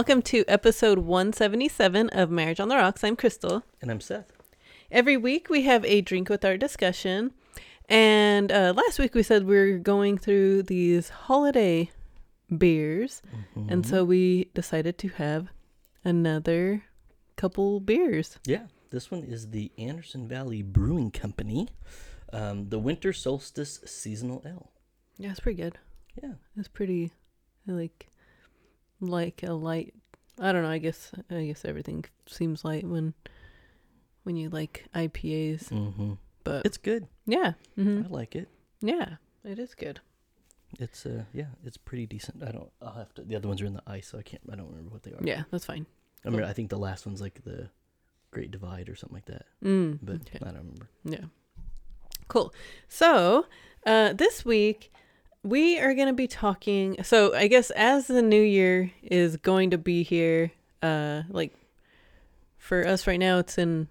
welcome to episode 177 of Marriage on the Rocks. I'm Crystal. And I'm Seth. Every week we have a drink with our discussion. And uh, last week we said we are going through these holiday beers. Mm-hmm. And so we decided to have another couple beers. Yeah, this one is the Anderson Valley Brewing Company, um, the Winter Solstice Seasonal Ale. Yeah, it's pretty good. Yeah, It's pretty I like like a light I don't know, I guess I guess everything seems light when when you like IPAs. mm-hmm. But it's good. yeah. hmm I like it. Yeah, it is good. It's uh, yeah, it's pretty decent. I don't. I'll have to. The other ones are in the ice, so I can't. I don't remember what they are. Yeah, that's fine. I remember. I think the last one's like the Great Divide or something like that. Mm. But okay. I don't remember. Yeah. Cool. So, uh, this week we are going to be talking. So, I guess as the new year is going to be here, uh, like for us right now, it's in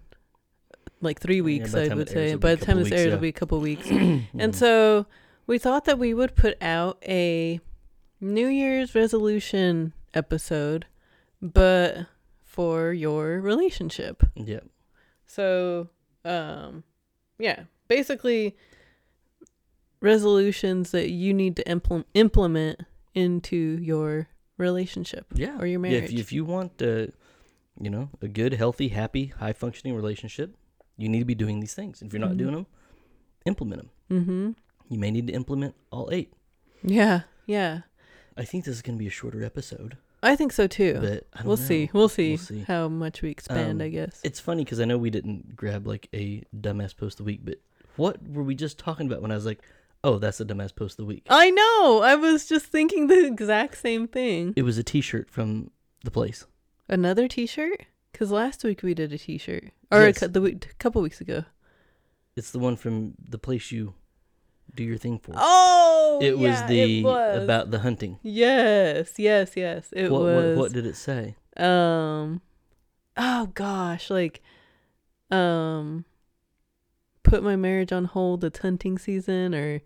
like three weeks, the I would say. By the time this airs, yeah. it'll be a couple weeks. And so we thought that we would put out a New Year's resolution episode, but for your relationship. Yep. So, um, yeah, basically resolutions that you need to implement implement into your relationship yeah, or your Yeah, marriage. if, if you want, uh, you know, a good, healthy, happy, high functioning relationship, you need to be doing these things. If you're not Mhm. doing them, implement them. mm-hmm. You may need to implement all eight. Yeah, yeah. I think this is going to be a shorter episode, I think so too. but I don't We'll know. see. We'll see. We'll see. how much we expand. Um, I guess. It's funny because I know we didn't grab like a dumbass post of the week, but what were we just talking about when I was like, "Oh, that's the dumbass post of the week"? I know. I was just thinking the exact same thing. It was a T-shirt from the place. Another T-shirt? Because last week we did a T-shirt, or Yes. a, cou- the week, a couple weeks ago. It's the one from the place you do your thing for. Oh, it was yeah, the it was. about the hunting. Yes, yes, yes. It what, was. what what did it say? um oh gosh like um put my marriage on hold it's hunting season or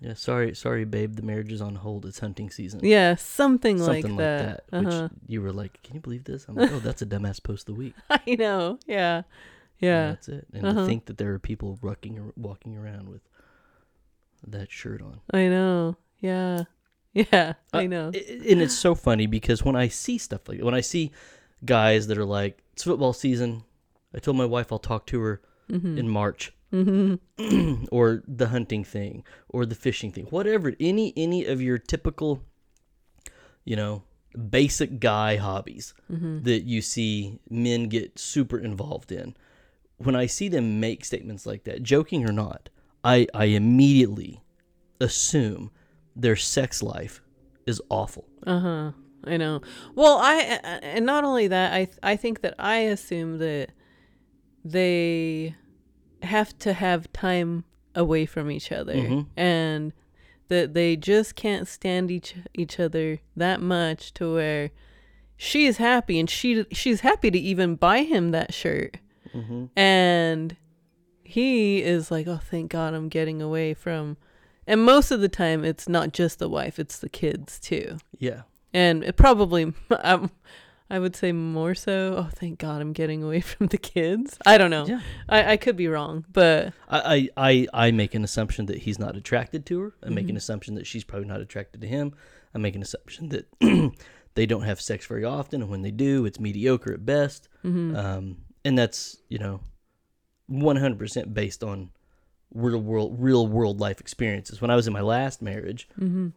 Yeah, sorry, sorry, babe. The marriage is on hold. It's hunting season. yeah something, Something like that, Which uh-huh. you were like, "Can you believe this?" I'm like, "Oh, that's a dumbass post of the week." i know yeah And yeah that's it. And Uh-huh. to think that there are people walking walking around with that shirt on. i know yeah yeah i Uh, know I- and it's so funny because when I see stuff like when I see guys that are like, "It's football season," I told my wife I'll talk to her mm-hmm. in March, mm-hmm. or the hunting thing, or the fishing thing, whatever. Any any of your typical, you know, basic guy hobbies Mm-hmm. that you see men get super involved in. When I see them make statements like that, joking or not, I I immediately assume their sex life is awful. Uh-huh. I know. Well, I and not only that, I I think that I assume that they have to have time away from each other Mhm. and that they just can't stand each each other that much to where she is happy and she she's happy to even buy him that shirt Mm-hmm. and he is like, "Oh, thank God, I'm getting away from." And most of the time, it's not just the wife; it's the kids too Yeah. and it probably um, I would say more so. Oh, thank God, I'm getting away from the kids. I don't know. Yeah. I, I could be wrong, but I, I, I make an assumption that he's not attracted to her. I make Mm-hmm. an assumption that she's probably not attracted to him. I make an assumption that they don't have sex very often, and when they do, it's mediocre at best. Mm-hmm. Um, and that's you know, one hundred percent based on real world real world life experiences. When I was in my last marriage, mm-hmm.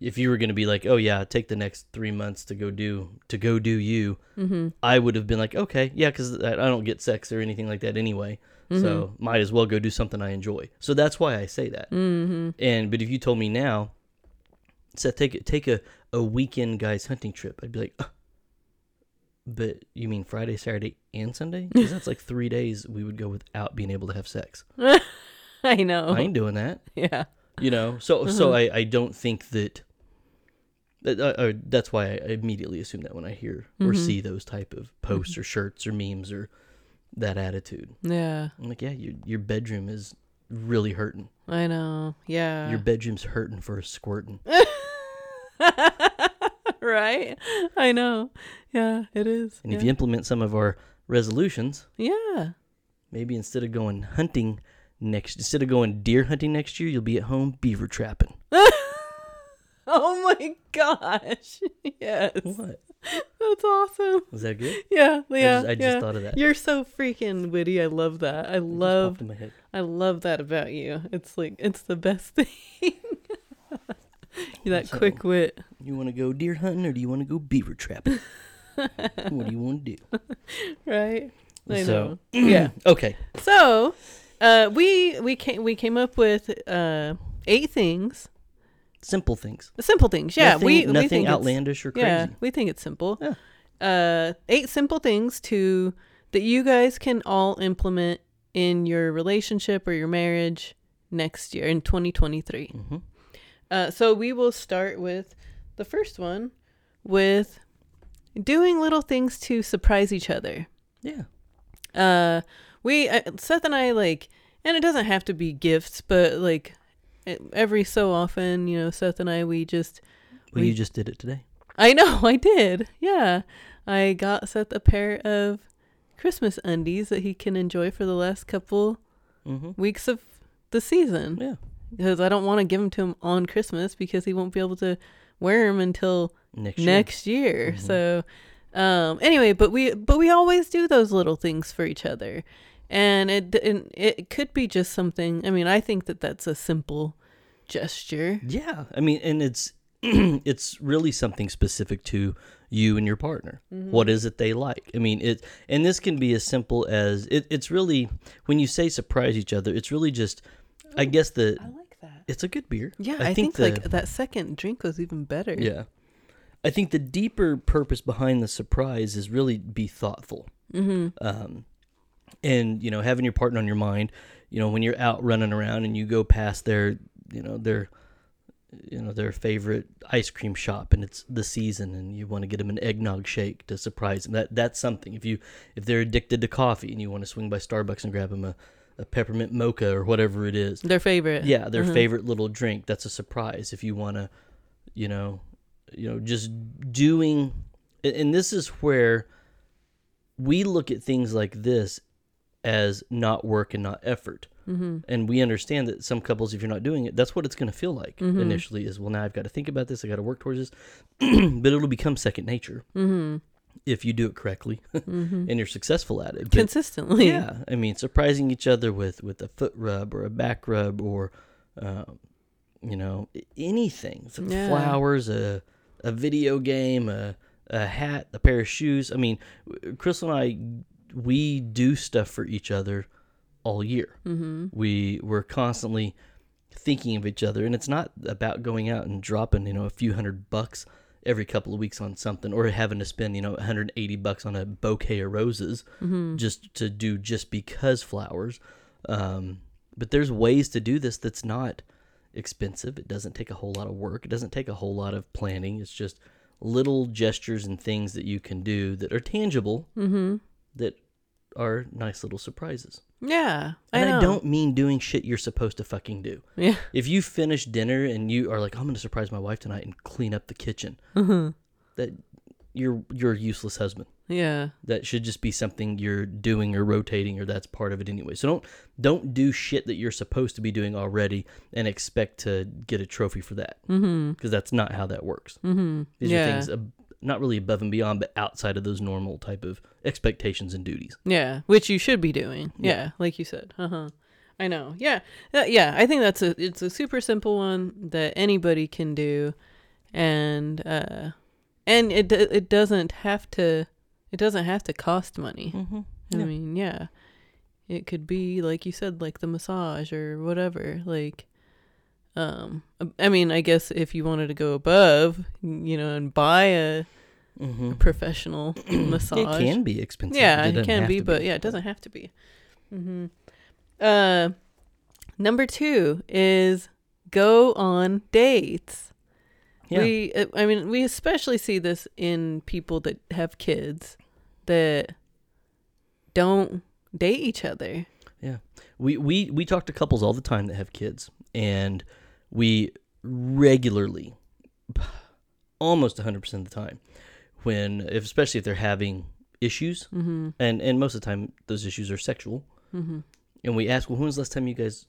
If you were going to be like, oh yeah, take the next three months to go do to go do you, Mm-hmm. I would have been like, okay, yeah, because I don't get sex or anything like that anyway. So might as well go do something I enjoy. So that's why I say that. Mm-hmm. And but if you told me now, Seth, take it take a, a weekend guys hunting trip, I'd be like, "Ugh." but you mean Friday, Saturday, and Sunday? Because that's like three days we would go without being able to have sex. I know. I ain't doing that. yeah. You know. So so I, I don't think that. uh, uh, that's why I immediately assume that when I hear or Mhm. see those type of posts or shirts or memes or that attitude, Yeah. I'm like, yeah, your your bedroom is really hurting. I know. Yeah. Your bedroom's hurting for a squirting. right? I know. Yeah, it is. And yeah. if you implement some of our resolutions, yeah. maybe instead of going hunting next, instead of going deer hunting next year, you'll be at home beaver trapping. Oh my gosh. Yes. What? That's awesome. Was that good? Yeah, I yeah. just, I just yeah. thought of that. You're so freaking witty. I love that. I just love popped in my head. I love that about you. It's like it's the best thing. that So- quick wit. You want to go deer hunting or do you want to go beaver trapping? what do you want to do? Right? I So- know. yeah. Okay. So, uh we we came we came up with uh eight things. Simple things. Simple things. Yeah, nothing, we we nothing think outlandish or crazy. Yeah, we think it's simple. Yeah. Uh, eight simple things to that you guys can all implement in your relationship or your marriage next year in 2023. hmm Uh, so we will start with the first one with doing little things to surprise each other. Yeah. Uh, we uh, Seth and I like, and it doesn't have to be gifts, but like e- every so often, you know, Seth and I we just Well, We- you just did it today. I know, I did. Yeah. I got Seth a pair of Christmas undies that he can enjoy for the last couple Mm-hmm. weeks of the season. Yeah. Because I don't want to give them to him on Christmas because he won't be able to wear them until Next year. next year. Mhm. So um anyway, but we but we always do those little things for each other. And it and it could be just something. I mean, I think that that's a simple gesture. Yeah. I mean, and it's it's really something specific to you and your partner. Mm-hmm. What is it they like? I mean, it and this can be as simple as it, it's really when you say surprise each other, it's really just I guess the I like that. it's a good beer. Yeah, I, think, the, like that second drink was even better. Yeah. I think the deeper purpose behind the surprise is really be thoughtful. Mm-hmm. Um, and you know, having your partner on your mind, you know, when you're out running around and you go past their, you know, their, you know, their favorite ice cream shop and it's the season and you want to get them an eggnog shake to surprise them. That that's something. If you if they're addicted to coffee and you want to swing by Starbucks and grab them a, a peppermint mocha or whatever it is, Their favorite. yeah, their Mhm. favorite little drink. That's a surprise. If you want to, you know, you know, just doing, and this is where we look at things like this as not work and not effort. Mm-hmm. And we understand that some couples, if you're not doing it, that's what it's going to feel like Mhm. initially. Is well, now I've got to think about this. I got to work towards this, but it'll become second nature Mm-hmm. if you do it correctly Mm-hmm. and you're successful at it. But Consistently. yeah, I mean, surprising each other with with a foot rub or a back rub or, um, you know, anything. Some Yeah. Flowers, a a video game, a a hat, a pair of shoes. I mean, Crystal and I, we do stuff for each other all year. Mm-hmm. We we're constantly thinking of each other, and it's not about going out and dropping you know a few hundred bucks every couple of weeks on something or having to spend you know 180 bucks on a bouquet of roses Mm-hmm. just to do just because flowers. Um, but there's ways to do this that's not expensive. It doesn't take a whole lot of work. It doesn't take a whole lot of planning. It's just little gestures and things that you can do that are tangible Mm-hmm. that are nice little surprises. Yeah. I And know. I, don't mean doing shit you're supposed to fucking do. Yeah. If you finish dinner and you are like, I'm gonna surprise my wife tonight and clean up the kitchen, Mm-hmm. that you're you're a useless husband. Yeah. that should just be something you're doing or rotating or that's part of it anyway so don't don't do shit that you're supposed to be doing already and expect to get a trophy for that Mm-hmm. because that's not how that works Mm-hmm. these yeah. are things not really above and beyond but outside of those normal type of expectations and duties Yeah. Which you should be doing. Yeah. Yeah. Like you said. Uh huh. I know. Yeah. Uh, yeah. I think that's a it's a super simple one that anybody can do, and uh, and it it doesn't have to it doesn't have to cost money. mm-hmm. I mean, yeah. It could be like you said like the massage or whatever. Like um I mean, I guess if you wanted to go above, you know, and buy a, mm-hmm. a professional massage. it can be expensive Yeah, but it, can be, but yeah, it doesn't have to be. hmm Uh number 2 is go on dates. yeah We uh, I mean, we especially see this in people that have kids that don't date each other. Yeah, we, we we talk to couples all the time that have kids and we regularly almost 100% of the time when if especially if they're having issues Mm-hmm. and and most of the time those issues are sexual Mm-hmm. and we ask well when was the last time you guys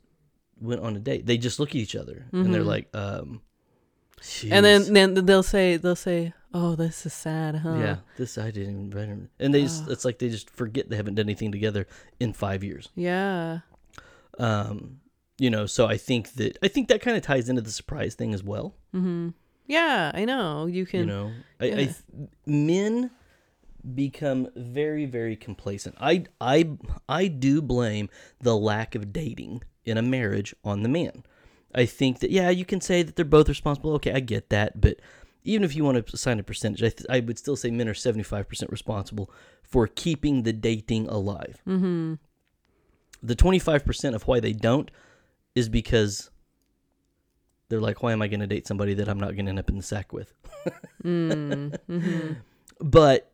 went on a date they just look at each other and they're Mhm. like um And then then they'll say they'll say, "Oh, this is sad, huh?" yeah this i didn't even better and they just Oh. it's like they just forget they haven't done anything together in five years Yeah. um you know so i think that i think that kind of ties into the surprise thing as well Mm-hmm. Yeah, I know. You can. you know I, I yeah. men become very very complacent i i i do blame the lack of dating in a marriage on the man i think that yeah you can say that they're both responsible okay i get that but even if you want to assign a percentage i, th- I would still say men are 75% responsible for keeping the dating alive Mm-hmm. the 25% of why they don't is because they're like why am i going to date somebody that i'm not going to end up in the sack with Mm-hmm. but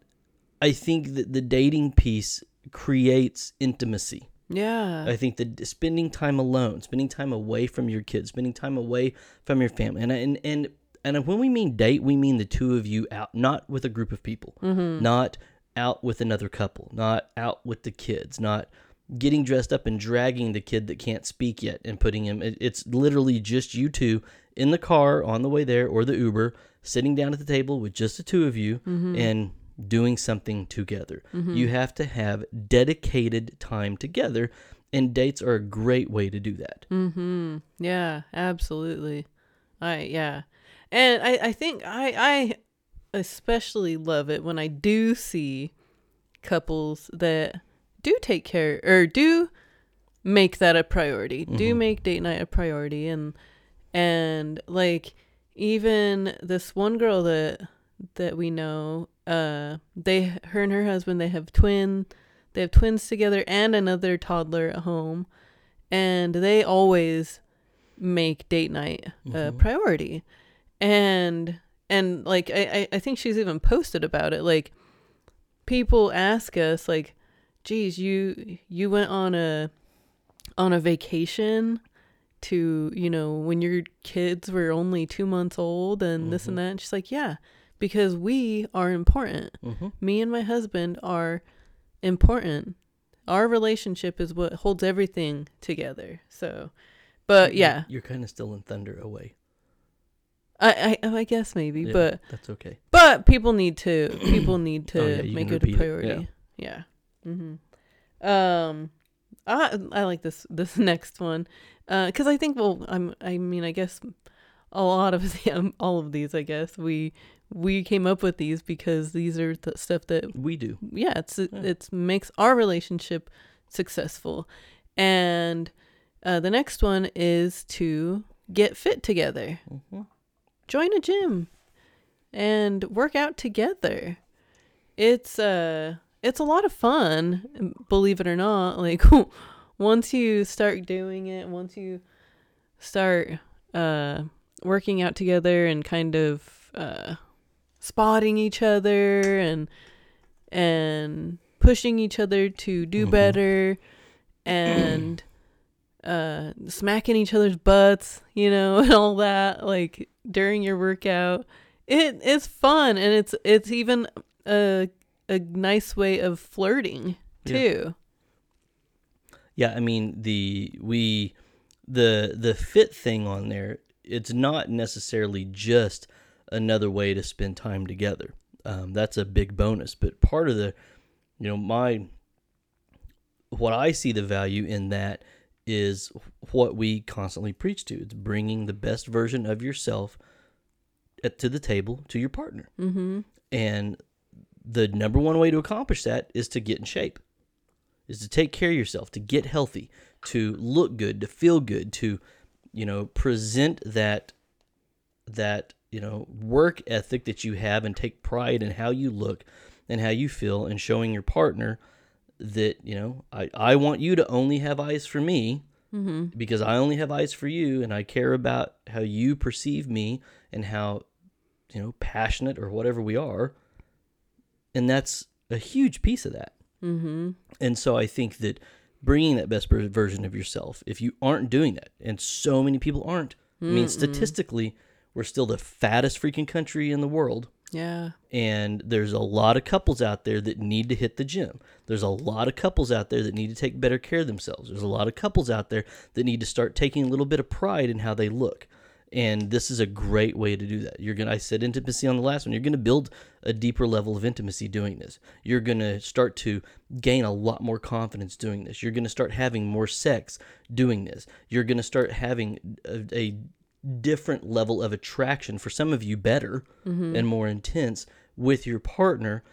I think that the dating piece creates intimacy. Yeah. I think that spending time alone, spending time away from your kids, spending time away from your family, and and and and when we mean date, we mean the two of you out, not with a group of people, Mm-hmm. not out with another couple, not out with the kids, not getting dressed up and dragging the kid that can't speak yet and putting him. it- It's literally just you two in the car on the way there or the Uber, sitting down at the table with just the two of you Mm-hmm. and doing something together. You have to have dedicated time together, and dates are a great way to do that. Mm-hmm. Yeah, absolutely. I yeah. And I, I think I I especially love it when I do see couples that do take care or do make that a priority. Do Mhm. make date night a priority and and like even this one girl that that we know uh they her and her husband they have twin they have twins together and another toddler at home and they always make date night a Mhm. priority and and like I i think she's even posted about it like people ask us like geez you you went on a on a vacation to you know when your kids were only two months old and this and that and she's like yeah because we are important Mm-hmm. me and my husband are important. Our relationship is what holds everything together. So, but yeah, you're kind of still in thunder away. I I, oh, I guess maybe, Yeah, but that's okay. but people need to people need to Oh, yeah, make it a repeat it, priority. Yeah. Mm-hmm. Um, I I like this this next one, uh, because I think well, I'm I mean I guess a lot of the, um, all of these I guess we we came up with these because these are the stuff that We do. yeah it's it Yeah. it's makes our relationship successful and uh, the next one is to get fit together Mm-hmm. join a gym and work out together it's uh it's a lot of fun believe it or not like once you start doing it once you start uh working out together and kind of uh spotting each other and and pushing each other to do Mhm. better and uh smacking each other's butts you know and all that like during your workout it is fun and it's it's even a a nice way of flirting Yeah. too Yeah, I mean the we the the fit thing on there. It's not necessarily just another way to spend time together. Um, that's a big bonus, but part of the, you know, my what I see the value in that is what we constantly preach to. It's bringing the best version of yourself to the table to your partner, mm-hmm and the number one way to accomplish that is to get in shape is to take care of yourself to get healthy to look good to feel good to you know present that that you know work ethic that you have and take pride in how you look and how you feel and showing your partner that you know I, I want you to only have eyes for me mm-hmm. because I only have eyes for you and I care about how you perceive me and how you know passionate or whatever we are and that's a huge piece of that mm-hmm and so I think that bringing that best version of yourself if you aren't doing that and so many people aren't I mean statistically we're still the fattest freaking country in the world. Yeah. And there's a lot of couples out there that need to hit the gym. There's a lot of couples out there that need to take better care of themselves. There's a lot of couples out there that need to start taking a little bit of pride in how they look. And this is a great way to do that. You're gonna I said intimacy on the last one. You're gonna build a deeper level of intimacy doing this. You're gonna start to gain a lot more confidence doing this. You're gonna start having more sex doing this. You're gonna start having a, a different level of attraction for some of you better mm-hmm. and more intense with your partner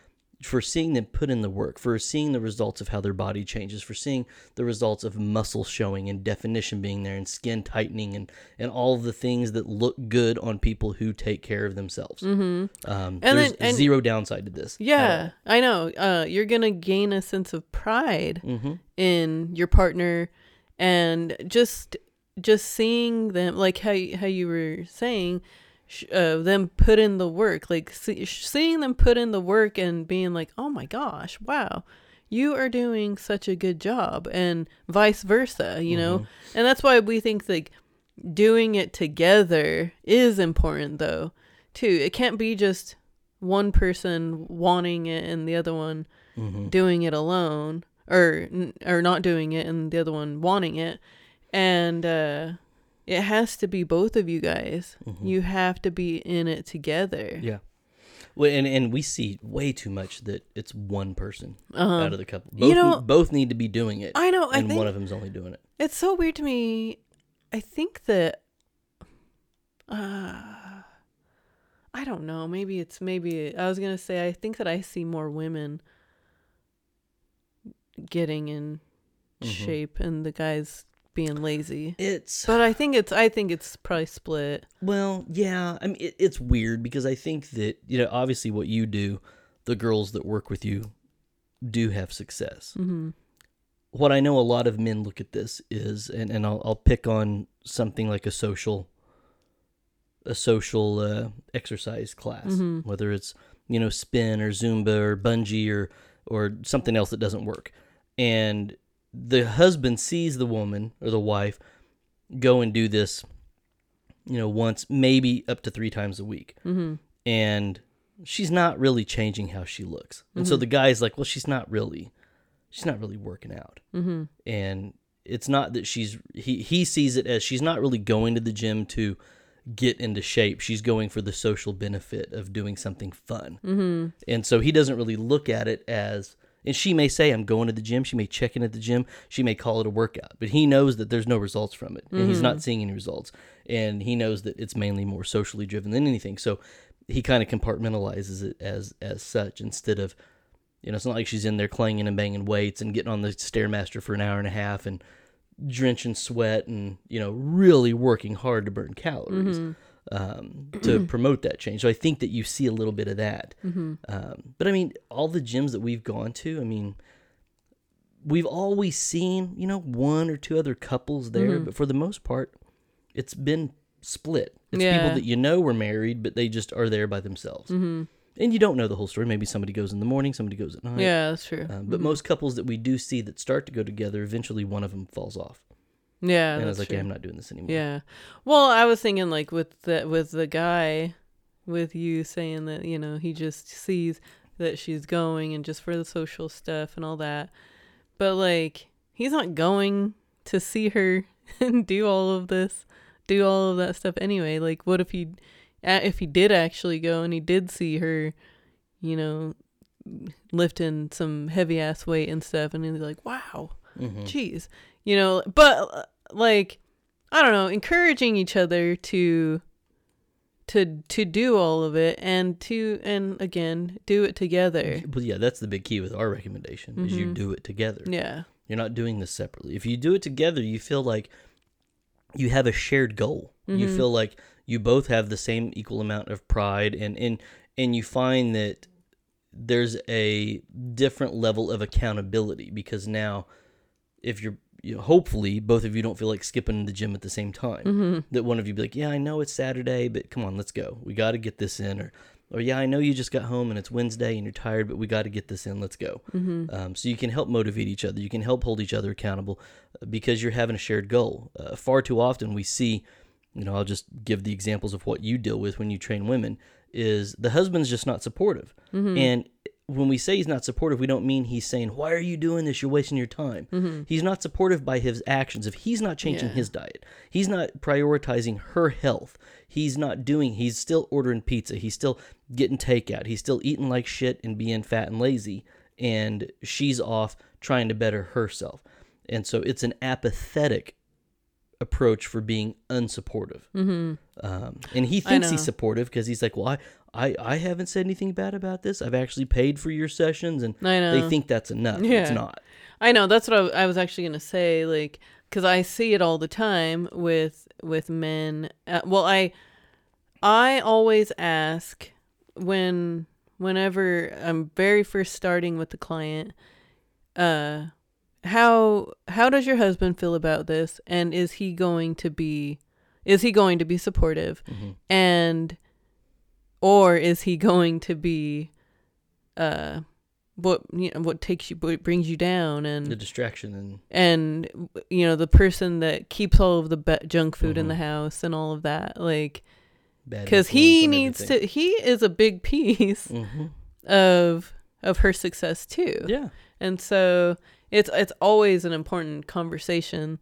for seeing them put in the work for seeing the results of how their body changes for seeing the results of muscle showing and definition being there and skin tightening and and all of the things that look good on people who take care of themselves mm-hmm. um, And there's then- and- zero downside to this Yeah, I know. Uh, you're gonna gain a sense of pride. Mhm. in your partner, and just just seeing them, like how how you were saying, uh, them put in the work, like see, seeing them put in the work and being like, oh my gosh, wow, you are doing such a good job, and vice versa, you know, and that's why we think like doing it together is important though too. It can't be just one person wanting it and the other one doing it alone or or not doing it and the other one wanting it. And uh it has to be both of you guys you have to be in it together yeah well, and, and we see way too much that it's one person out of the couple. Both, Uh-huh. You know- both need to be doing it. I know, I and think- one of them's only doing it. It's so weird to me. I think that uh I don't know. Maybe it's maybe I was going to say I think that I see more women getting in shape and the guys being lazy. It's But I think it's I think it's probably split. Well, yeah. I mean, it, it's weird because I think that you know, obviously, what you do, the girls that work with you, do have success. Mhm. What I know, a lot of men look at this is, and and I'll I'll pick on something like a social, a social uh, exercise class, whether it's you know spin or Zumba or bungee or or something else that doesn't work, and the husband sees the woman or the wife go and do this you know, once, maybe up to three times a week. Mm-hmm. And she's not really changing how she looks. And so the guy's like, well, she's not really, she's not really working out. Mm-hmm. And it's not that she's, he, he sees it as she's not really going to the gym to get into shape. She's going for the social benefit of doing something fun. Mm-hmm. And so he doesn't really look at it as, and she may say, I'm going to the gym. She may check in at the gym. She may call it a workout, but he knows that there's no results from it. And he's not mm-hmm. seeing any results. And he knows that it's mainly more socially driven than anything. So he kind of compartmentalizes it as as such instead of, you know, it's not like she's in there clanging and banging weights and getting on the Stairmaster for an hour and a half and drenching sweat and, you know, really working hard to burn calories mm-hmm. Um, to promote that change. So I think that you see a little bit of that. Um, but I mean, all the gyms that we've gone to, I mean, we've always seen, you know, one or two other couples there, but for the most part, it's been split. It's Yeah. people that you know were married, but they just are there by themselves. Mm-hmm. And you don't know the whole story. Maybe somebody goes in the morning, somebody goes at night. Yeah, that's true. Um, but most couples that we do see that start to go together, eventually one of them falls off. Yeah, and I was like, true. yeah, I'm not doing this anymore. Yeah. Well, I was thinking like with the with the guy with you saying that, you know, he just sees that she's going and just for the social stuff and all that. But like he's not going to see her and do all of this, do all of that stuff anyway. Like what if he if he did actually go and he did see her, you know, lifting some heavy ass weight and stuff and he's like, "Wow." Mm-hmm. jeez you know but like i don't know encouraging each other to to to do all of it and to and again do it together But yeah, that's the big key with our recommendation is you mm-hmm. do it together. yeah You're not doing this separately. If you do it together, you feel like you have a shared goal. You mm-hmm. feel like you both have the same equal amount of pride and and and you find that there's a different level of accountability because now if you're you know, hopefully both of you don't feel like skipping the gym at the same time. That one of you be like, "Yeah, I know it's Saturday, but come on, let's go. We got to get this in." Or, or yeah, I know you just got home and it's Wednesday and you're tired, but we got to get this in. Let's go. Um, so you can help motivate each other. You can help hold each other accountable uh, because you're having a shared goal. Uh, far too often we see you know, I'll just give the examples of what you deal with when you train women is the husband's just not supportive. And when we say he's not supportive, we don't mean he's saying, Why are you doing this? You're wasting your time. Mm-hmm. He's not supportive by his actions. If he's not changing Yeah. his diet, he's not prioritizing her health, he's not doing, he's still ordering pizza, he's still getting takeout, he's still eating like shit and being fat and lazy, and she's off trying to better herself. And so it's an apathetic approach for being unsupportive. Mm-hmm. Um, and he thinks he's supportive because he's like, well, I, I, I haven't said anything bad about this. I've actually paid for your sessions, and I know. they think that's enough. It's not. I know that's what I was actually gonna say, like, because I see it all the time with with men. Uh, well, I I always ask when whenever I'm very first starting with the client, uh, how how does your husband feel about this, and is he going to be is he going to be supportive, Mhm. and or is he going to be uh what you know what takes you what brings you down and The distraction and and you know the person that keeps all of the be- junk food in Mhm. the house and all of that like because he needs to he is a big piece hmm of of her success too Yeah. and so it's it's always an important conversation.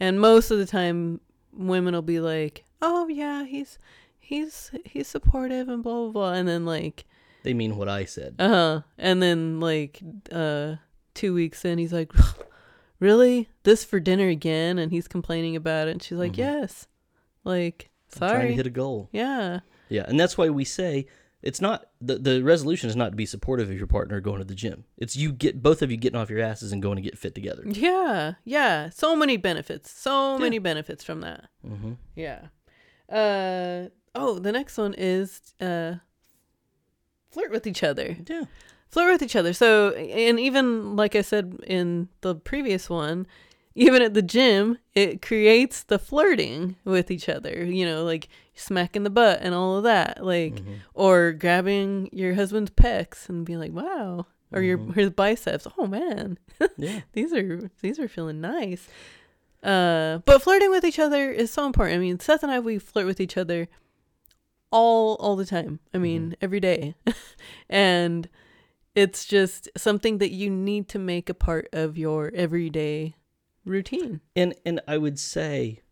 And most of the time women will be like oh yeah he's he's he's supportive and blah blah blah. And then like They mean what I said. uh-huh. And then like uh 2 weeks in he's like really? This for dinner again? And he's complaining about it. And she's like Mhm. yes. Like I'm trying to sorry. hit a goal. yeah. Yeah, and that's why we say it's not the the resolution is not to be supportive of your partner going to the gym. It's you get both of you getting off your asses and going to get fit together. yeah yeah so many benefits so Yeah. many benefits from that hmm Yeah. Uh oh, the next one is uh flirt with each other. Yeah. Flirt with each other. So and even like I said in the previous one, even at the gym, it creates the flirting with each other. You know, like smacking the butt and all of that. Like Mhm. or grabbing your husband's pecs and being like, "Wow." Or your Mhm. his biceps. Oh man Yeah. these are these are feeling nice. Uh, but flirting with each other is so important. I mean, Seth and I we flirt with each other all all the time. I mean, every day, and it's just something that you need to make a part of your everyday routine. And and I would say,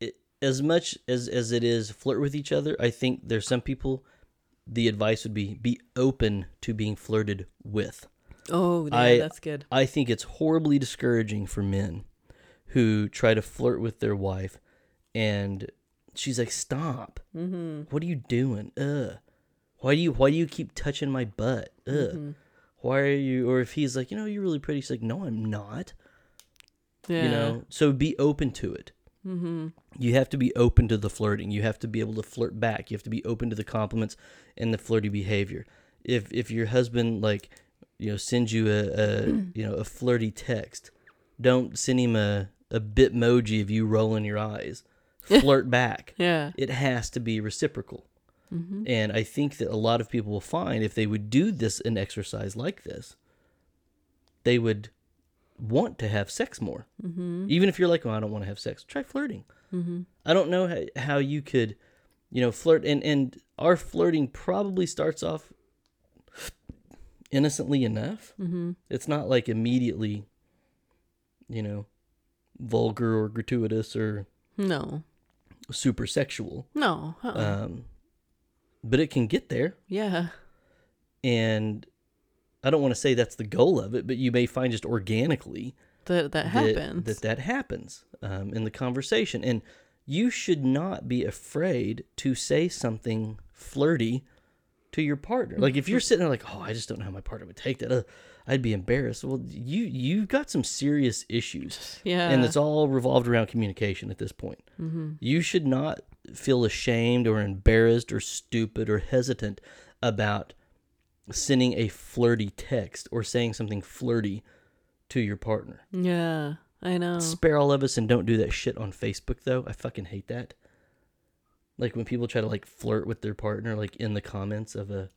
it, as much as as it is flirt with each other, I think there's some people. The advice would be be open to being flirted with. Oh, yeah, I- that's good. I think it's horribly discouraging for men who try to flirt with their wife, and she's like, "Stop! Mm-hmm. What are you doing? Ugh! Why do you why do you keep touching my butt? Ugh! Mm-hmm. Why are you?" Or if he's like, "You know, you're really pretty," she's like, "No, I'm not." Yeah. You know, so be open to it. Mm-hmm. You have to be open to the flirting. You have to be able to flirt back. You have to be open to the compliments and the flirty behavior. If if your husband like, you know, sends you a, a you know a flirty text, don't send him a a bitmoji of you rolling your eyes. Flirt back. Yeah. It has to be reciprocal. Mm-hmm. And I think that a lot of people will find if they would do this an exercise like this, they would want to have sex more. Mm-hmm. Even if you're like, oh, I don't want to have sex, try flirting. Mm-hmm. I don't know how, how you could, you know, flirt. And, and our flirting probably starts off innocently enough. Mm-hmm. It's not like immediately, you know, vulgar or gratuitous or No. super sexual. No. Uh-uh. Um, but it can get there. yeah. And I don't want to say that's the goal of it, but you may find just organically That that happens. that that happens um, in the conversation and you should not be afraid to say something flirty to your partner like if you're sitting there like oh i just don't know how my partner would take that uh, i'd be embarrassed well you you've got some serious issues yeah. and it's all revolved around communication at this point mm-hmm. you should not feel ashamed or embarrassed or stupid or hesitant about sending a flirty text or saying something flirty to your partner Yeah. I know. Spare all of us and don't do that shit on Facebook though. I fucking hate that. Like when people try to like flirt with their partner, like in the comments of a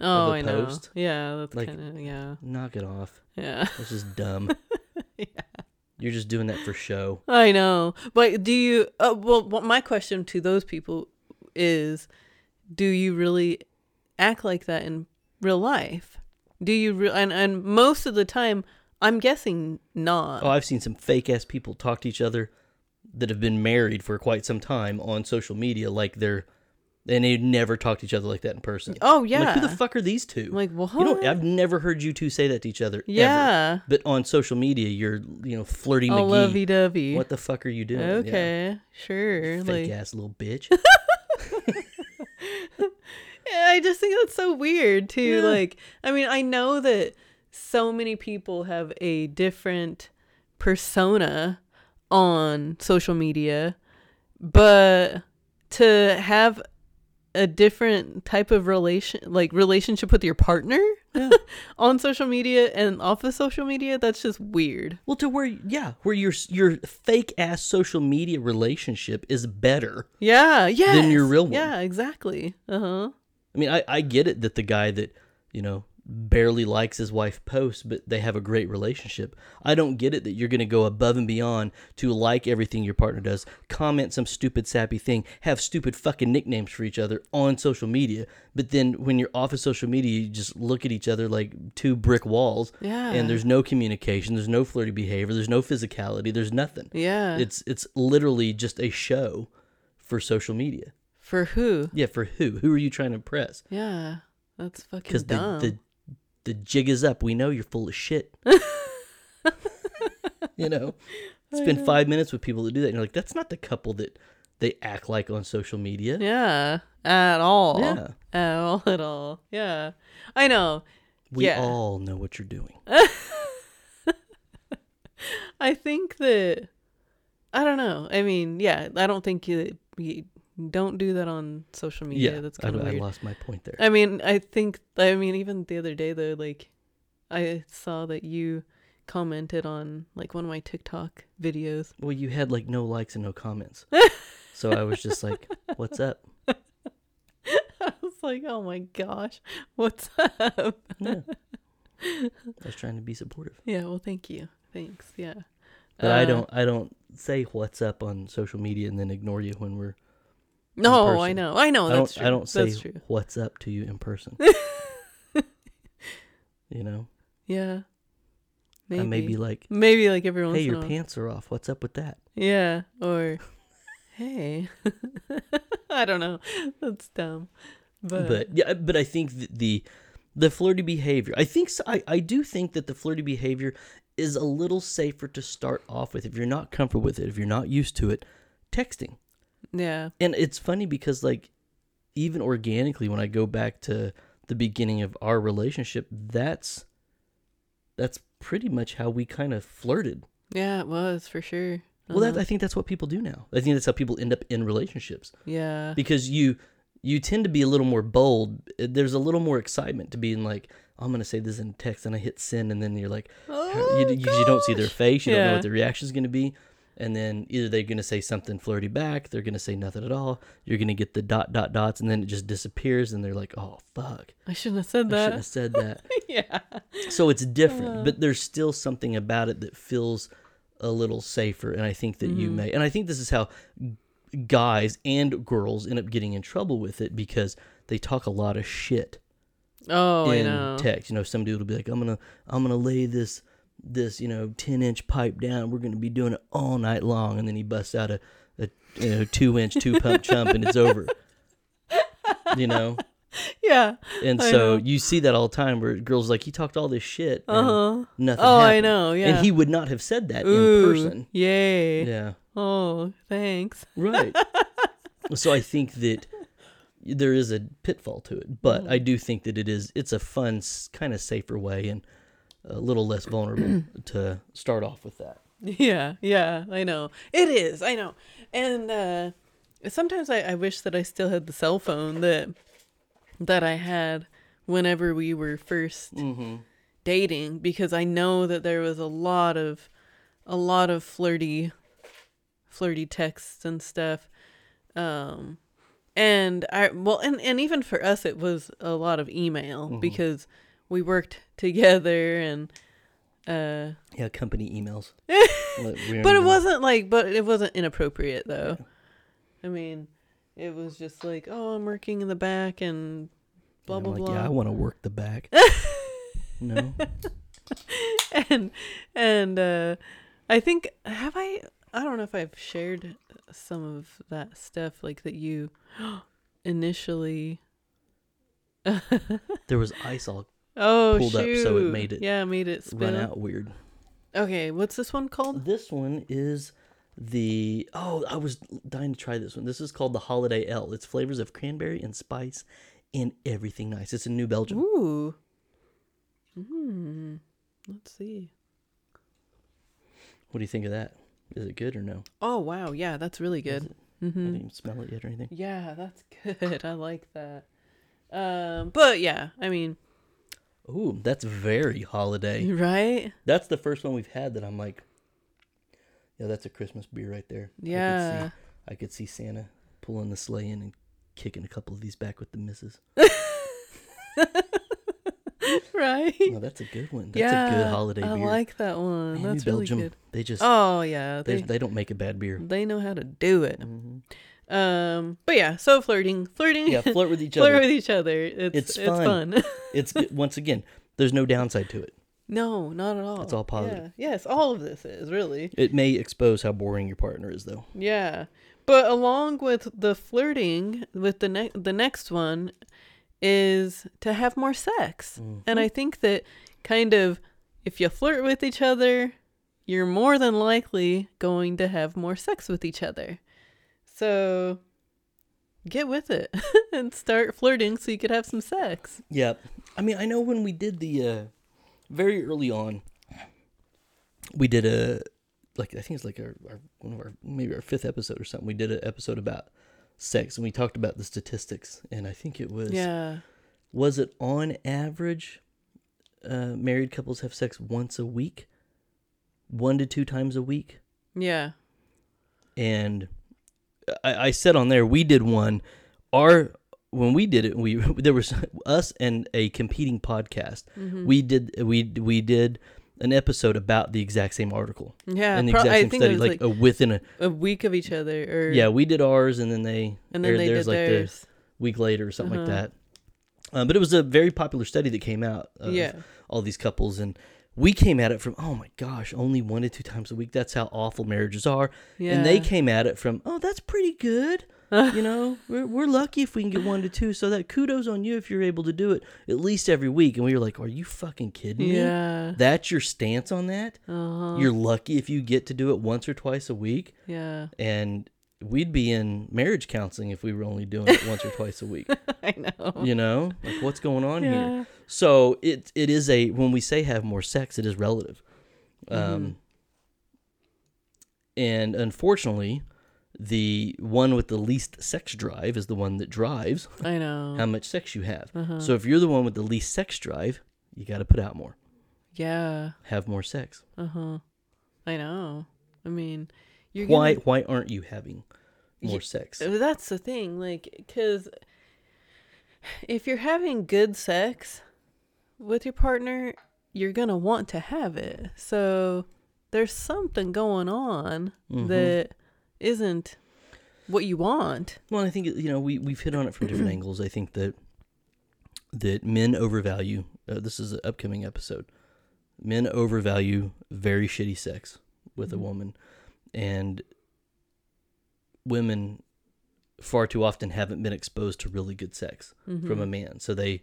Oh, a I know. post. Yeah, that's Like- kind of yeah, knock it off. yeah, That's just dumb. yeah. You're just doing that for show. I know. But do you uh, well what my question to those people is do you really act like that in real life? Do you re- and and most of the time I'm guessing not. Oh, I've seen some fake ass people talk to each other that have been married for quite some time on social media like they're and they never talk to each other like that in person. oh I'm yeah. Like, who the fuck are these two? I'm like, what? You know, I've never heard you two say that to each other. Ever. yeah. But on social media, you're, you know, flirty McGee. lovey dovey. What the fuck are you doing? Yeah. Okay. Sure. Fake Like ass little bitch. I just think that's so weird too. Yeah. Like, I mean, I know that so many people have a different persona on social media, but to have a different type of relation like relationship with your partner Yeah. on social media and off of social media, that's just weird. well, to where, yeah, where your your fake ass social media relationship is better. Yeah, yeah. than your real one. Yeah, exactly. Uh-huh. I mean, I, I get it that the guy that, you know, barely likes his wife posts, but they have a great relationship. I don't get it that you're going to go above and beyond to like everything your partner does, comment some stupid, sappy thing, have stupid fucking nicknames for each other on social media. But then when you're off of social media, you just look at each other like two brick walls. Yeah. And there's no communication, there's no flirty behavior, there's no physicality, there's nothing. Yeah. It's it's literally just a show for social media. For who? Yeah, for who? Who are you trying to impress? Yeah. That's fucking because the, dumb. the the jig is up. We know you're full of shit. you know, spend five minutes with people that do that, and you're like, that's not the couple that they act like on social media. Yeah, at all. Yeah. At all, at all. Yeah. I know. We Yeah. all know what you're doing. I think that, I don't know. I mean, yeah, I don't think you, you don't do that on social media. yeah, That's I, kind of I lost my point there. I mean, I think, I mean, even the other day, though, like, I saw that you commented on, like, one of my TikTok videos. well, you had like no likes and no comments, so I was just like, "What's up?" I was like, oh my gosh, what's up? Yeah. I was trying to be supportive, Yeah, well, thank you. Thanks. Yeah. but I Uh, don't. I don't say "What's up" on social media and then ignore you when we're. No, I know. I know. I That's don't. true. I don't say That's true. "What's up" to you in person. you know, Yeah. Maybe. I may be like, Maybe like everyone. "Hey, your pants are off. What's up with that?" Yeah. Or, hey. I don't know. That's dumb. But, but yeah, but I think the the flirty behavior. I think so, I I do think that the flirty behavior is a little safer to start off with if you're not comfortable with it, if you're not used to it. Texting, yeah. and it's funny because like even organically, when I go back to the beginning of our relationship, that's that's pretty much how we kind of flirted. Yeah, it was for sure. Well, that, Uh-huh. I think that's what people do now. I think that's how people end up in relationships yeah. because you you tend to be a little more bold. There's a little more excitement to being like, I'm gonna say this in text, and I hit send, and then you're like, Oh, you, you, you don't see their face, you don't know what the reaction is gonna be, and then either they're gonna say something flirty back, they're gonna say nothing at all. You're gonna get the dot dot dots, and then it just disappears, and they're like, oh fuck, I shouldn't have said that. I shouldn't have said that. yeah. so it's different, Uh. but there's still something about it that feels a little safer, and I think that you Mhm. may, and I think this is how guys and girls end up getting in trouble with it because they talk a lot of shit Oh, I in know. text. You know, some dude will be like, "I'm gonna, I'm gonna lay this, this, you know, ten inch pipe down. We're gonna be doing it all night long," and then he busts out a, a you know, two inch, two pump chump, and it's over. You know, yeah. and I so know. you see that all the time where girls like he talked all this shit, Uh huh. nothing. Oh, I know. Yeah. And he would not have said that Ooh, in person. Yay. Yeah, Oh, thanks. right. so I think that there is a pitfall to it, but Mm. I do think that it is it's a fun, kind of safer way and a little less vulnerable to start off with that. Yeah, yeah, I know. It is, I know. And uh sometimes I, I wish that I still had the cell phone that that I had whenever we were first Mm-hmm. dating because I know that there was a lot of a lot of flirty flirty texts and stuff. Um and I well and, and even for us it was a lot of email Mhm. because we worked together and Uh, Yeah, company emails. Like, we don't but it wasn't like, but it wasn't inappropriate though. I mean, it was just like, oh, I'm working in the back and blah I'm blah like, blah. Yeah, I want to work the back. no. and and uh I think have I I don't know if I've shared some of that stuff like that you initially There was ice all Oh Pulled up shoot. so it made it Yeah, made it spill. run out weird. Okay, what's this one called? This one is the oh, I was dying to try this one. This is called the Holiday Ale. It's flavors of cranberry and spice and everything nice. It's in New Belgium. Ooh. Hmm. Let's see. What do you think of that? Is it good or no? Oh wow, yeah, that's really good. I Mm-hmm. didn't even smell it yet or anything. Yeah, that's good. I like that. Um, but yeah, I mean, Ooh, that's very holiday. right? That's the first one we've had that I'm like, yeah, that's a Christmas beer right there. I could see- Yeah. I could see Santa pulling the sleigh in and kicking a couple of these back with the misses. right? Oh, that's a good one. That's yeah, a good holiday I like that one. Man, That's New really good. they just Oh yeah, they they they don't make a bad beer. they know how to do it. Mhm. Um, but yeah, so flirting, flirting, Yeah, flirt with each other. flirt with each other. It's It's it's, fun. fun. It's once again, there's no downside to it. no, not at all. It's all positive. Yeah. Yes, all of this is really. It may expose how boring your partner is, though. Yeah, but along with the flirting, with the next the next one is to have more sex, Mm-hmm. and I think that kind of if you flirt with each other, you're more than likely going to have more sex with each other. So get with it and start flirting so you could have some sex. Yeah, I mean, I know when we did the uh, very early on, we did a like I think it's like our, our one of our maybe our fifth episode or something. We did an episode about sex and we talked about the statistics, and I think it was Yeah. was it on average, uh, married couples have sex once a week, one to two times a week. Yeah. and I, I said on there we did one. Our when we did it, we there was us and a competing podcast. Mm-hmm. We did we we did an episode about the exact same article Yeah. and the pro- exact I same think study, like, like, uh, within a a week of each other. Or yeah. We did ours, and then they and then aired they theirs did like theirs. the week later or something Uh-huh. like that. Um, but it was a very popular study that came out. Of yeah. all these couples and. We came at it from, oh my gosh, only one to two times a week. That's how awful marriages are. Yeah. And they came at it from, oh, that's pretty good. you know, we're, we're lucky if we can get one to two. So that kudos on you if you're able to do it at least every week. And we were like, are you fucking kidding me? Yeah. That's your stance on that? Uh-huh. You're lucky if you get to do it once or twice a week. Yeah. And we'd be in marriage counseling if we were only doing it once or twice a week. I know. You know, like what's going on here? So it it is a when we say have more sex, it is relative. Mm-hmm. Um, and unfortunately, the one with the least sex drive is the one that drives I know. how much sex you have. Uh-huh. So if you're the one with the least sex drive, you got to put out more, yeah. have more sex. Uh huh. I know. I mean, you're Why Gonna, why aren't you having more sex? that's the thing. Like, because if you're having good sex with your partner, you're gonna want to have it. So there's something going on Mhm. that isn't what you want. Well, I think you know we we've hit on it from different angles. I think that that men overvalue. Uh, this is an upcoming episode. Men overvalue very shitty sex with a Mhm. woman, and women far too often haven't been exposed to really good sex Mm-hmm. from a man. So they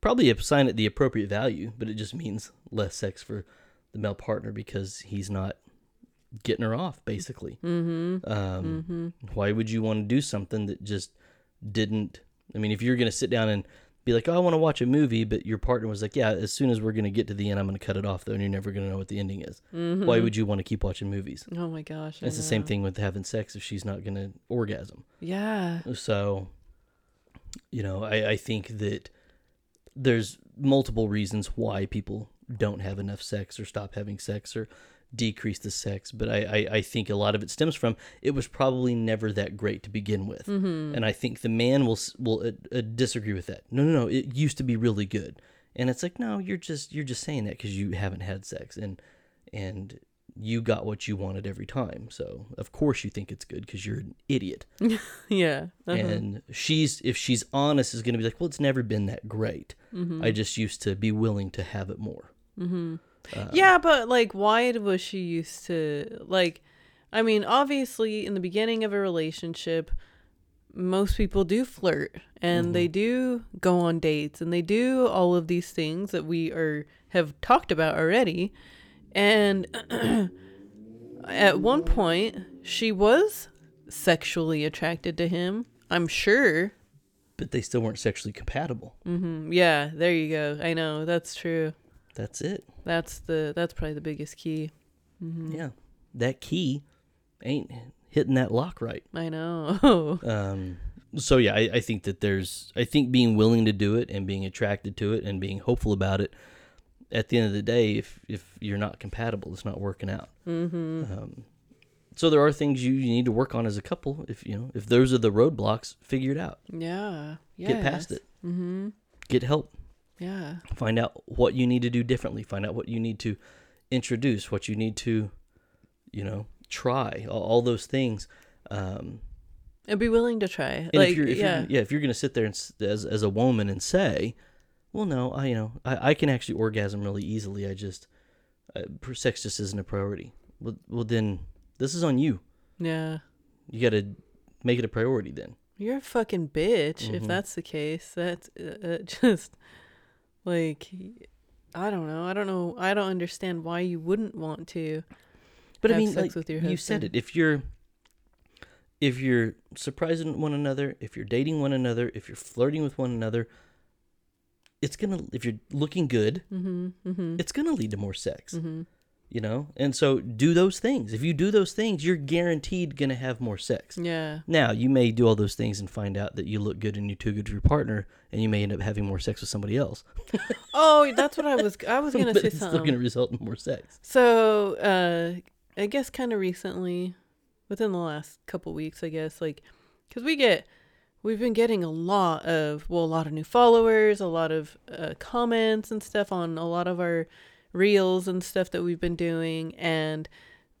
probably assign it the appropriate value, but it just means less sex for the male partner because he's not getting her off, basically. Mm-hmm. Um, Mm-hmm. why would you want to do something that just didn't i mean if you're going to sit down and be like oh i want to watch a movie but your partner was like yeah as soon as we're going to get to the end i'm going to cut it off though and you're never going to know what the ending is Mm-hmm. why would you want to keep watching movies Oh my gosh. I it's the same thing with having sex if she's not going to orgasm Yeah. so you know I, I think that there's multiple reasons why people don't have enough sex or stop having sex or decrease the sex but I, I, I think a lot of it stems from it was probably never that great to begin with Mm-hmm. and I think the man will will uh, uh, disagree with that. No, no, no. It used to be really good, and it's like no you're just you're just saying that because you haven't had sex and and you got what you wanted every time so of course you think it's good because you're an idiot yeah. Uh-huh. and she's if she's honest is going to be like well it's never been that great Mm-hmm. i just used to be willing to have it more yeah, but like, why was she used to like? I mean, obviously, in the beginning of a relationship, most people do flirt and they do go on dates and they do all of these things that we are have talked about already. And at one point, she was sexually attracted to him. I'm sure. but they still weren't sexually compatible Mm-hmm. Yeah, there you go. I know that's true. That's it That's the that's probably the biggest key. yeah that key ain't hitting that lock right I know. Um, so yeah, I, I think that there's, I think being willing to do it and being attracted to it and being hopeful about it. At the end of the day, if if you're not compatible, it's not working out. mm-hmm. Um, so there are things you, you need to work on as a couple. If you know, if those are the roadblocks, figure it out. Yeah. Get past it. Mm-hmm. Get help. Yeah. Find out what you need to do differently. Find out what you need to introduce. What you need to, you know, try. All, all those things. Um, And be willing to try. And like if you're, if yeah. you're, yeah, if you're gonna sit there and as as a woman and say, well, no, I you know I, I can actually orgasm really easily. I just uh, sex just isn't a priority. Well, well, then this is on you. yeah. You got to make it a priority. Then You're a fucking bitch if Mhm. that's the case. That's uh, uh, just like I don't know. I don't know. I don't understand why you wouldn't want to. but I mean, like you said it. If you're if you're surprising one another, if you're dating one another, if you're flirting with one another, it's gonna. If you're looking good, Mm-hmm. Mm-hmm. it's gonna lead to more sex. mm-hmm. You know and so do those things if you do those things you're guaranteed going to have more sex Yeah. now you may do all those things and find out that you look good and you're too good for your partner and you may end up having more sex with somebody else Oh, that's what I was. I was gonna but say it's still something. going to result in more sex So, uh, I guess kind of recently, within the last couple weeks, I guess, like, because we get, we've been getting a lot of, well, a lot of new followers, a lot of uh, comments and stuff on a lot of our reels and stuff that we've been doing. And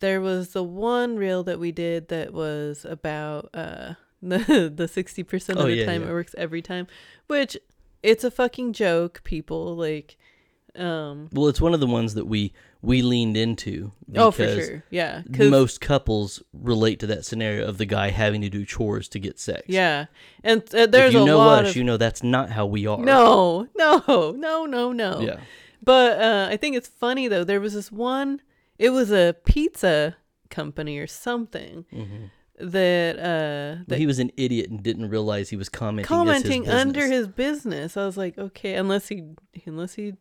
there was the one reel that we did that was about uh, the the sixty percent of Oh, the yeah, time yeah. it works every time, which it's a fucking joke, people. Like, um, well it's one of the ones that we we leaned into oh for sure, yeah, most couples relate to that scenario of the guy having to do chores to get sex Yeah, and uh, there's if you a know us of you know that's not how we are no, no, no, no, no. yeah But uh, I think it's funny though. There was this one. It was a pizza company or something hmm that uh that he was an idiot and didn't realize he was commenting as his commenting under his business. I was like, okay, unless he unless he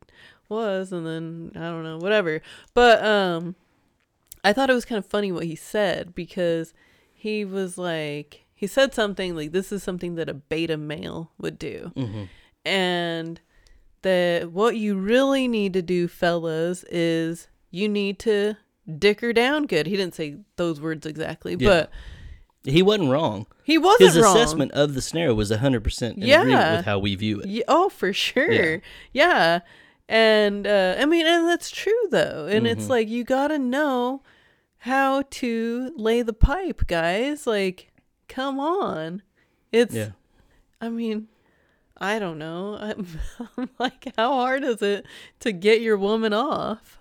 was, and then I don't know, whatever. But um, I thought it was kind of funny what he said because he was like he said something like this is something that a beta male would do, Mhm. and that what you really need to do, fellas, is you need to dick her down good. He didn't say those words exactly, Yeah. but he wasn't wrong he wasn't his wrong. assessment of the scenario was 100% in Yeah. agreement with how we view it. Yeah, oh, for sure. Yeah. And uh, I mean, and that's true though. And it's Mhm. like you got to know how to lay the pipe, guys. Like, come on. It's, Yeah. I mean, I don't know. I'm, I'm like, how hard is it to get your woman off?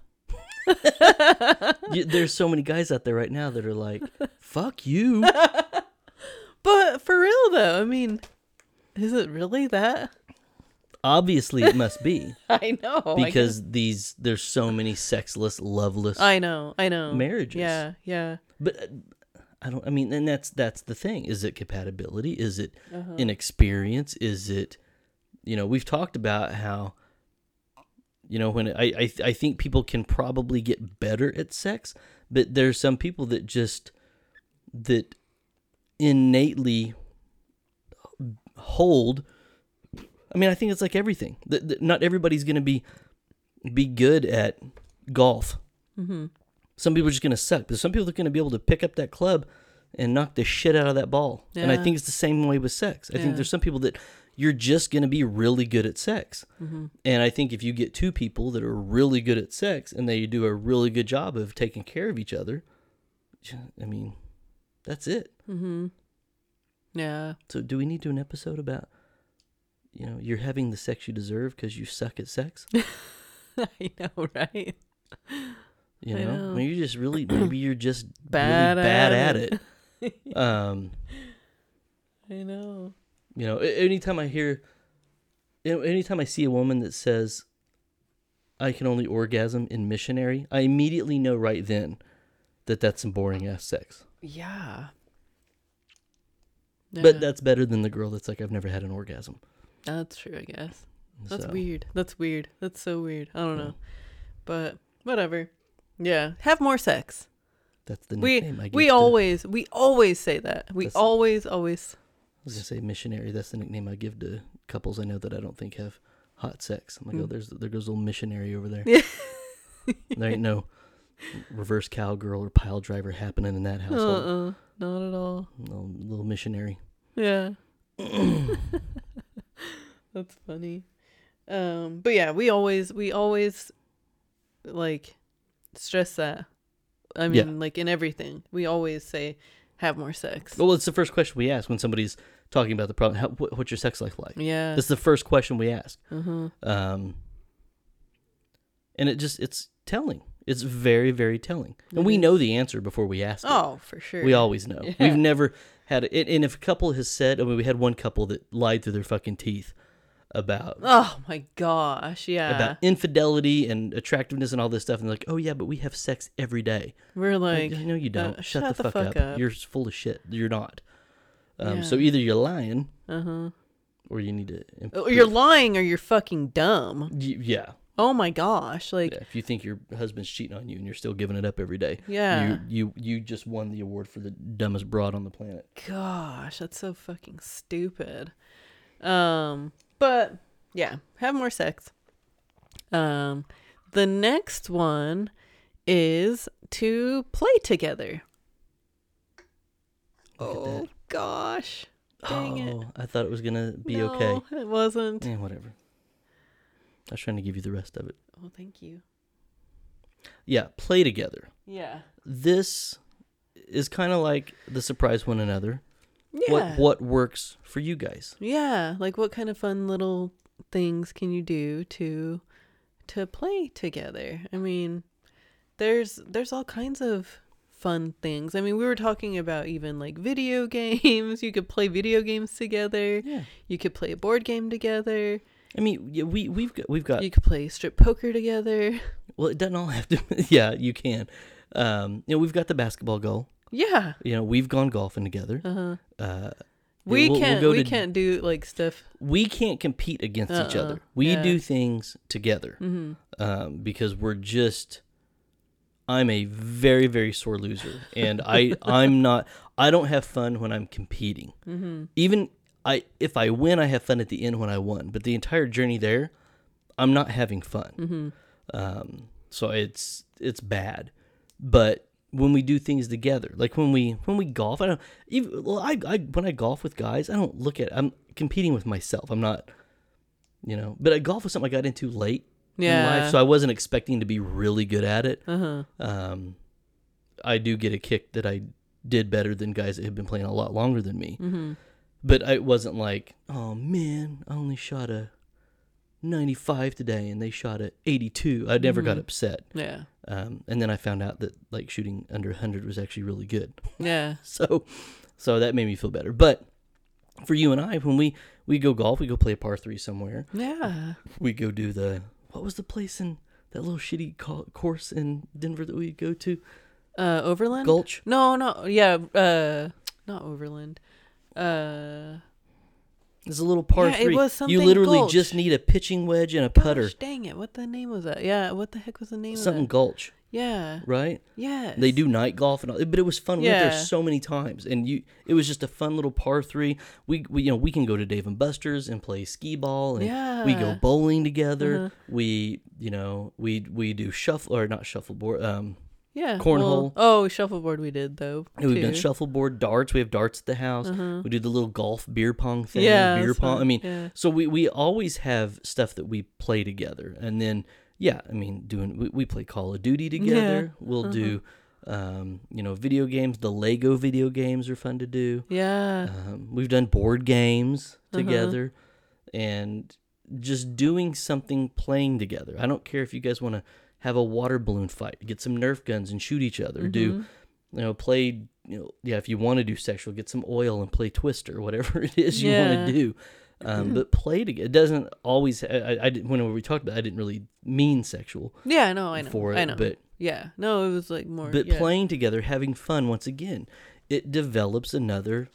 Y- There's so many guys out there right now that are like, fuck you. But for real though, I mean, is it really that? Obviously, it must be I know. I because these there's so many sexless, loveless I know. I know. marriages. Yeah. Yeah. But uh, I don't. I mean, and that's that's the thing. Is it compatibility? Is it Uh-huh. inexperience? Is it, you know, we've talked about how, you know, when I I I think people can probably get better at sex, but there's some people that just that innately hold. I mean, I think it's like everything. That, not everybody's going to be be good at golf. Mm-hmm. Some people are just going to suck, but some people are going to be able to pick up that club and knock the shit out of that ball. And I think it's the same way with sex. I Yeah. think there's some people that you're just going to be really good at sex. Mm-hmm. And I think if you get two people that are really good at sex and they do a really good job of taking care of each other, I mean, that's it. Mm-hmm. Yeah. So do we need to do an episode about you know, you're having the sex you deserve because you suck at sex? I know, right? You I know, know. maybe you're just really, maybe you're just Bad really bad at at it. um, I know. You know, anytime I hear, anytime I see a woman that says, "I can only orgasm in missionary," I immediately know right then that that's some boring ass sex. Yeah. But that's better than the girl that's like, "I've never had an orgasm." that's true, I guess. That's So, weird. That's weird. That's so weird. I don't Yeah. know. But whatever. Yeah. Have more sex. That's the We I we to- always we always say that. We That's- always always was gonna say missionary. That's the nickname I give to couples I know that I don't think have hot sex. I'm like, oh, Mm. there's there goes a little missionary over there. Yeah. there ain't no reverse cowgirl or pile driver happening in that household. uh-uh, not at all. Little, little missionary. Yeah. That's funny. Um but yeah, we always we always like stress that. I mean, Yeah. like in everything. We always say have more sex. Well, it's the first question we ask when somebody's talking about the problem. How, what, what's your sex life like? Yeah. That's the first question we ask. uh-huh. Um, and it just it's telling. It's very very telling, and It we know the answer before we ask. it. Oh, for sure. We always know. Yeah. We've never had it. And if a couple has said, I mean, we had one couple that lied through their fucking teeth about Oh my gosh, yeah. about infidelity and attractiveness and all this stuff, and they're like, "Oh yeah, but we have sex every day." We're Like, like, no, you don't. uh, shut, the, fuck, up. You're full of shit. You're not. Um, So either you're lying uh-huh. or you need to. Improve. Oh, you're lying or you're fucking dumb. Y- yeah. Oh my gosh, like yeah. If you think your husband's cheating on you and you're still giving it up every day, yeah. you you you just won the award for the dumbest broad on the planet. Gosh, that's so fucking stupid. Um, but yeah, have more sex. Um, the next one is to play together. Oh. Gosh, dang it. oh, I thought it was gonna be okay. It wasn't. Yeah, whatever. I was trying to give you the rest of it. Oh, thank you. Yeah, play together. Yeah. This is kind of like the surprise one another. Yeah. What what works for you guys? Yeah, like what kind of fun little things can you do to to play together? I mean, there's there's all kinds of fun things. I mean, we were talking about even like video games. You could play video games together. Yeah. You could play a board game together. I mean, yeah, we we've got we've got. You could play strip poker together. well, it doesn't all have to. yeah, you can. Um, you know, we've got the basketball goal. Yeah. You know, we've gone golfing together. Uh-huh. Uh, We we'll- we'll can't go we to- can't do like stuff. we can't compete against each Uh-uh, other. We yeah. do things together Mhm. um, because we're just. I'm a very very sore loser, and I I'm not. I don't have fun when I'm competing. Mhm. Even I if I win, I have fun at the end when I won. But the entire journey there, I'm not having fun. Mhm. Um, so it's it's bad. But when we do things together, like when we when we golf, I don't even well, I, I when I golf with guys, I don't look at I'm competing with myself. I'm not, you know. But I golf was something I got into late in Yeah. life, so I wasn't expecting to be really good at it. uh-huh. Um, I do get a kick that I did better than guys that have been playing a lot longer than me. Mhm. But I wasn't like, oh man, I only shot a 95 today and they shot a 82. I never got Mhm. upset. Yeah. Um, and then I found out that like shooting under 100 was actually really good. Yeah. So, so that made me feel better. But for you and I, when we we go golf, we go play a par three somewhere. Yeah. We go do the what was the place in that little shitty co- course in Denver that we go to? Uh Overland? Gulch. No, no, yeah, uh, not Overland. Uh, There's a little par Yeah, it three. was you literally Gulch. just need a pitching wedge and a putter. gosh, dang it! What the name was that? Yeah, what the heck was the name Something of that? Gulch, Yeah, right? yeah. They do night golf and all, but it was fun. We went there Yeah. so many times, and you, it was just a fun little par three. We, we, you know, we can go to Dave and Buster's and play skee ball, and Yeah. we go bowling together. Uh-huh. We, you know, we we do shuffle or not shuffleboard. Um, Yeah. Cornhole. Well, oh, shuffleboard we did though. Yeah, we've done too. shuffleboard, darts. We have darts at the house. Uh-huh. We do the little golf beer pong thing. Yeah. beer that's pong. I mean, yeah. so we we always have stuff that we play together, and then yeah, I mean, doing we, we play Call of Duty together. We'll uh-huh. do, um, you know, video games. The Lego video games are fun to do. Yeah. Um, we've done board games Uh-huh. together, and just doing something, playing together. I don't care if you guys want to have a water balloon fight, get some Nerf guns and shoot each other. Do Mhm. you know play? You know, yeah. If you want to do sexual, get some oil and play Twister, whatever it is you Yeah. want to do. Um, but play together. It doesn't always. I, I, I didn't, when we talked about, it, I didn't really mean sexual Yeah. No, I know. for it, I know. but yeah. No, it was like more. but yeah. playing together, having fun. Once again, it develops another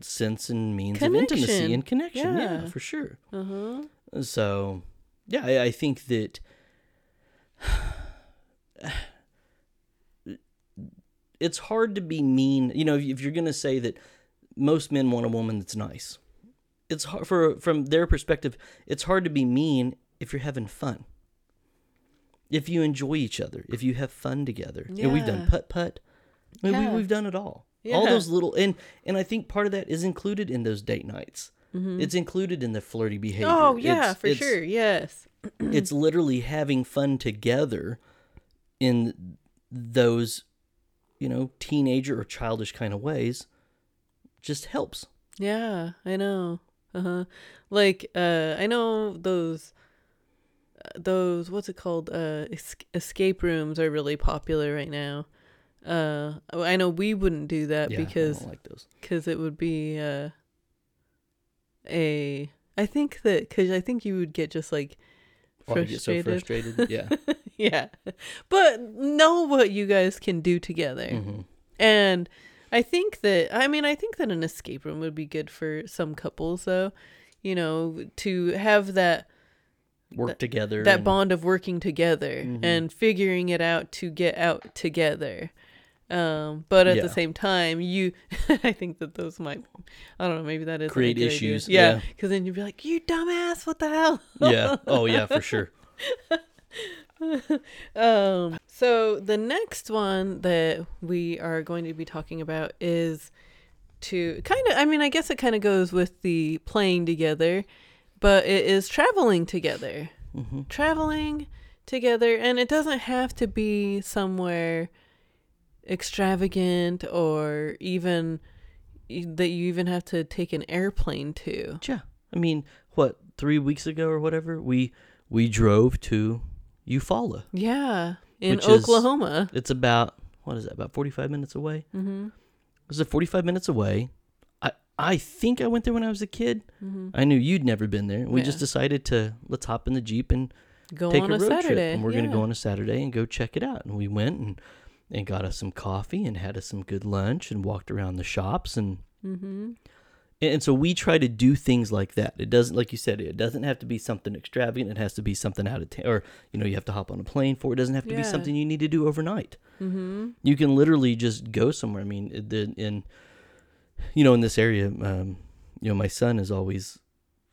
sense and means of intimacy and connection. Yeah, Yeah. for sure. Uh huh. So, yeah, I, I think that it's hard to be mean. You know, if, if you're going to say that most men want a woman that's nice, it's hard for from their perspective. It's hard to be mean if you're having fun. If you enjoy each other, if you have fun together, and we've done Yeah. putt putt. I mean, Yeah. we, we've done it all. yeah. All those little and and I think part of that is included in those date nights. Mm. It's included in the flirty behavior. Mm-hmm. Oh yeah, It's- for it's- sure. Yes. it's literally having fun together in those you know teenager or childish kind of ways just helps Yeah, I know. Uh huh. Like, uh, I know those, those what's it called? Uh, es- escape rooms are really popular right now. Uh, I know we wouldn't do that yeah because like because it would be uh a. I think that because I think you would get just like Oh, so frustrated. frustrated yeah yeah, but know what you guys can do together. hmm And I think that I mean I think that an escape room would be good for some couples though. You know, to have that work together that and- bond of working together Mhm. and figuring it out to get out together. Um, but at Yeah. the same time, you I think that those might I don't know, maybe that is Create issues, Yeah, yeah. because then you'd be like, "You dumbass, what the hell?" yeah oh yeah for sure Um, so the next one that we are going to be talking about is to kind of, I mean, I guess it kind of goes with the playing together, but it is traveling together. hmm Traveling together, and it doesn't have to be somewhere extravagant or even that you even have to take an airplane to. yeah i mean what three weeks ago or whatever we we drove to eufaula Yeah, in Which is- Oklahoma. it's about what is that about 45 minutes away Mm-hmm. It was 45 minutes away. I I think I went there when I was a kid. Mm-hmm. I knew you'd never been there. We just decided to let's hop in the jeep and Go take on a a, road Saturday. trip. And we're gonna go on a Saturday and go check it out. And we went and and got us some coffee and had us some good lunch and walked around the shops and Mm-hmm. And so we try to do things like that. It doesn't, like you said, it doesn't have to be something extravagant. It has to be something out of town, or you know, you have to hop on a plane for. It doesn't have to be something you need to do overnight. Mm-hmm. You can literally just go somewhere. I mean, the in you know in this area, um, you know, my son is always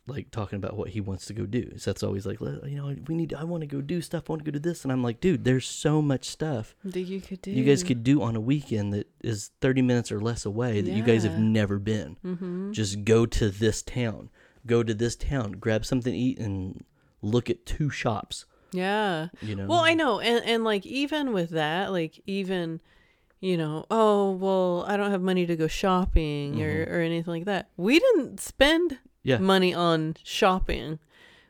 like talking about what he wants to go do. So that's always like, you know, we need. I want to go do stuff. I want to go do this, and I'm like, dude, there's so much stuff That you could do. you guys could do on a weekend that is 30 minutes or less away that you guys have never been. Mm-hmm. Just go to this town. Go to this town. Grab something to eat and look at two shops. Yeah. You know. Well, I know, and and like even with that, like even, you know, oh well, I don't have money to go shopping or or anything like that. We didn't spend Mm-hmm. Yeah. money on shopping.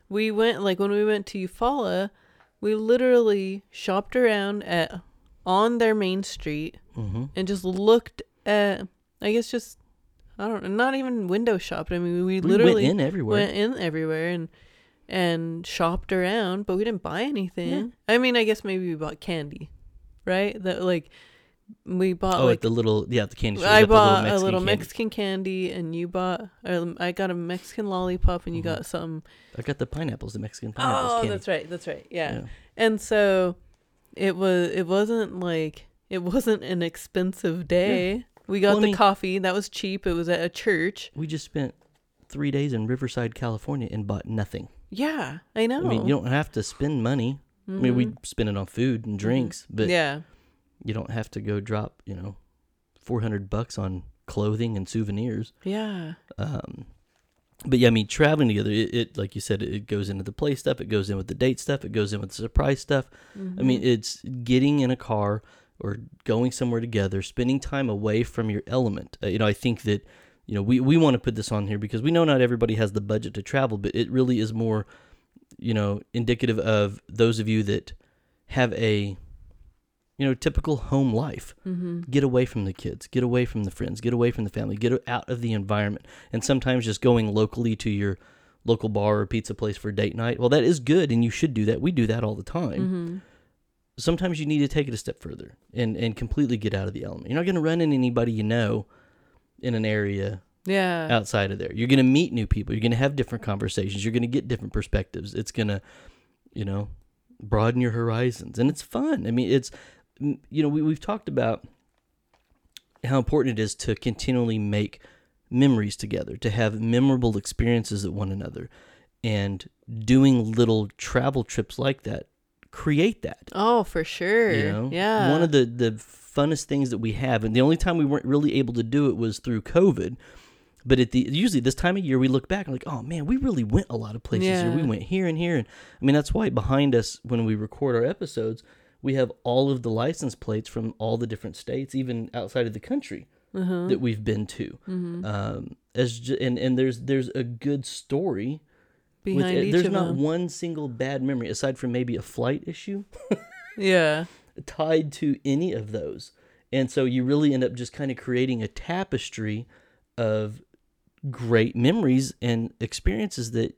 We went like when we went to Eufaula, we literally shopped around at on their main street Mm-hmm. and just looked at. I guess just I don't know, not even window shopped. I mean, we We literally went in everywhere. went in everywhere and and shopped around, but we didn't buy anything. I mean, I guess maybe we bought candy, right? That like we bought oh, like at the little yeah, the candy store. I you got the bought a little candy. Mexican candy, and you bought. Um, I got a Mexican lollipop, and you Mhm. got some. I got the pineapples, the Mexican pineapples Oh, candy. that's right. That's right. Yeah. Yeah. And so it was. It wasn't like it wasn't an expensive day. We got Well, I the mean- coffee. That was cheap. It was at a church. We just spent three days in Riverside, California, and bought nothing. Yeah, I know. I mean, you don't have to spend money. I mean, we spend it on food and drinks, but Mm-hmm. yeah. You don't have to go drop, you know, 400 bucks on clothing and souvenirs. Yeah. Um, but yeah, I mean, traveling together, it, it like you said, it goes into the play stuff, it goes in with the date stuff, it goes in with the surprise stuff. I mean, it's getting in a car or going somewhere together, spending time away from your element. Uh, you know, I think that, you know, we, we want to put this on here because we know not everybody has the budget to travel, but it really is more, you know, indicative of those of you that have a, you know, typical home life. Mm-hmm. Get away from the kids, get away from the friends, get away from the family, get out of the environment. And sometimes just going locally to your local bar or pizza place for date night, well, that is good and you should do that. We do that all the time. Mm-hmm. Sometimes you need to take it a step further and, and completely get out of the element. You're not going to run into anybody you know in an area Yeah. outside of there. You're going to meet new people. You're going to have different conversations. You're going to get different perspectives. It's going to, you know, broaden your horizons. And it's fun. I mean, it's, you know, we, we've talked about how important it is to continually make memories together, to have memorable experiences with one another. And doing little travel trips like that create that. Oh, for sure. You know, Yeah. One of the the funnest things that we have, and the only time we weren't really able to do it was through COVID. But at the usually this time of year, we look back and like, oh man, we really went a lot of places here. We went here and here, and I mean that's why behind us when we record our episodes, we have all of the license plates from all the different states, even outside of the country uh-huh. that we've been to. Mm-hmm. Um, as and and there's there's a good story. with Behind it. each There's of not them. one single bad memory aside from maybe a flight issue Yeah. tied to any of those. And so you really end up just kind of creating a tapestry of great memories and experiences that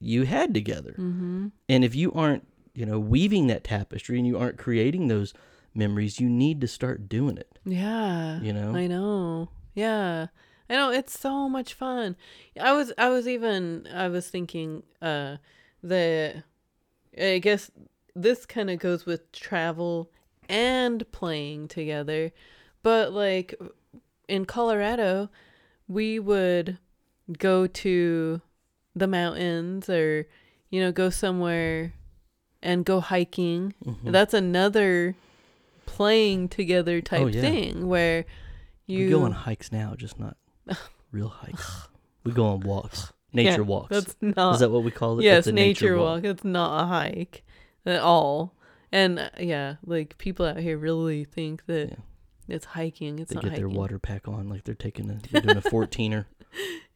you had together. Mm-hmm. And if you aren't, you know, weaving that tapestry and you aren't creating those memories, you need to start doing it. Yeah. You know? I know. Yeah. I know it's so much fun. I was I was even I was thinking uh that I guess this kind of goes with travel and playing together. But like in Colorado, we would go to the mountains or you know go somewhere and go hiking. Mhm. That's another playing together type Oh, yeah. thing where you we go on hikes now, just not real hikes. we go on walks, nature Yeah, walks. That's not Is that what we call it? yes, a nature, walk. It's not a hike at all. And uh, yeah, like people out here really think that it's hiking. It's They not get hiking. their water pack on like they're taking a they're doing a 14er.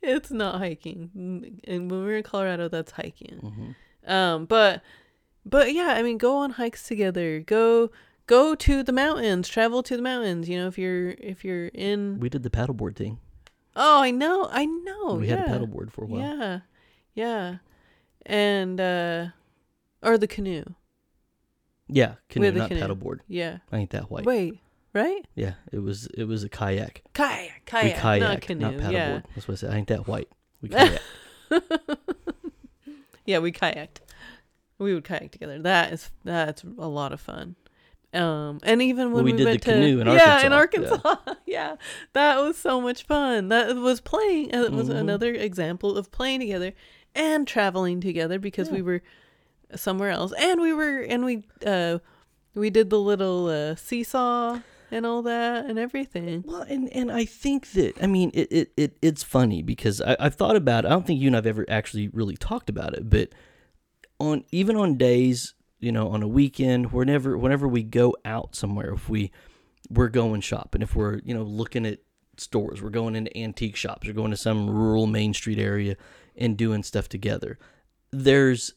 It's not hiking. Mm, And when we're in Colorado, that's hiking. hmm Um, but but yeah, I mean, go on hikes together. Go go to the mountains. Travel to the mountains. You know, if you're if you're in. We did the paddleboard thing. Oh, I know, I know. we yeah. had a paddleboard for a while. Yeah, yeah, and uh, or the canoe. Yeah, canoe, not canoe. paddleboard. Yeah. I ain't that white. Wait, right? Yeah, it was it was a kayak. Kayak, we kayak, kayak, not canoe. not paddleboard. yeah, That's what I said. I ain't that white. We kayak. yeah, we kayaked. We would kayak together. That is that's a lot of fun. Um, and even when we we, did the went to canoe in yeah in Arkansas. Arkansas, yeah. that was so much fun. That was playing. It was Mhm. another example of playing together and traveling together because Yeah. we were somewhere else, and we were and we uh we did the little uh, seesaw and all that and everything. Well, and and I think that I mean it it, it it's funny because I, I've thought about. It. I don't think you and I've ever actually really talked about it, but on even on days you know on a weekend, whenever whenever we go out somewhere, if we we're going shopping, if we're you know looking at stores, we're going into antique shops, we're going to some rural main street area and doing stuff together. There's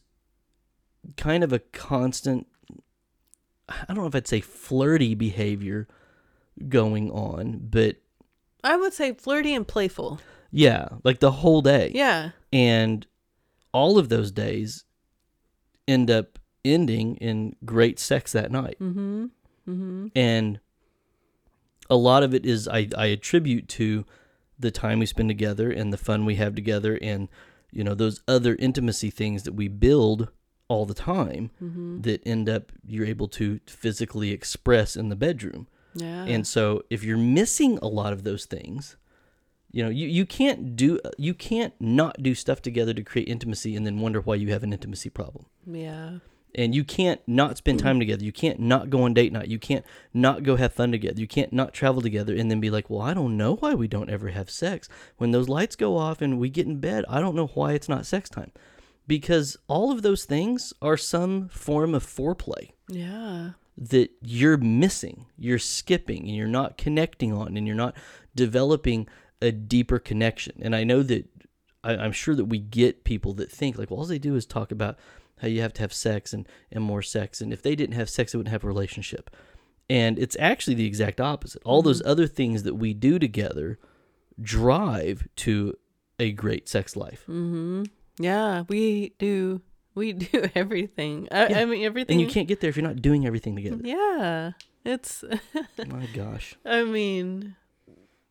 kind of a constant. I don't know if I'd say flirty behavior going on, but I would say flirty and playful. yeah, like the whole day. Yeah. And all of those days end up ending in great sex that night. Mm-hmm. Mm-hmm. And a lot of it is I, I attribute to the time we spend together and the fun we have together and you know those other intimacy things that we build all the time Mm-hmm. that end up you're able to physically express in the bedroom. Yeah. And so if you're missing a lot of those things, you know, you, you can't do you can't not do stuff together to create intimacy and then wonder why you have an intimacy problem. yeah. And you can't not spend time together. You can't not go on date night. You can't not go have fun together. You can't not travel together and then be like, well, I don't know why we don't ever have sex. When those lights go off and we get in bed, I don't know why it's not sex time. Because all of those things are some form of foreplay Yeah. that you're missing, you're skipping, and you're not connecting on, and you're not developing a deeper connection. And I know that I, I'm sure that we get people that think like, well, all they do is talk about how you have to have sex and, and more sex. And if they didn't have sex, they wouldn't have a relationship. And it's actually the exact opposite. All those other things that we do together drive to a great sex life. Mm-hmm. Yeah, we do. We do everything. I, Yeah. I mean, everything. And you can't get there if you're not doing everything together. Yeah, it's. My gosh. I mean,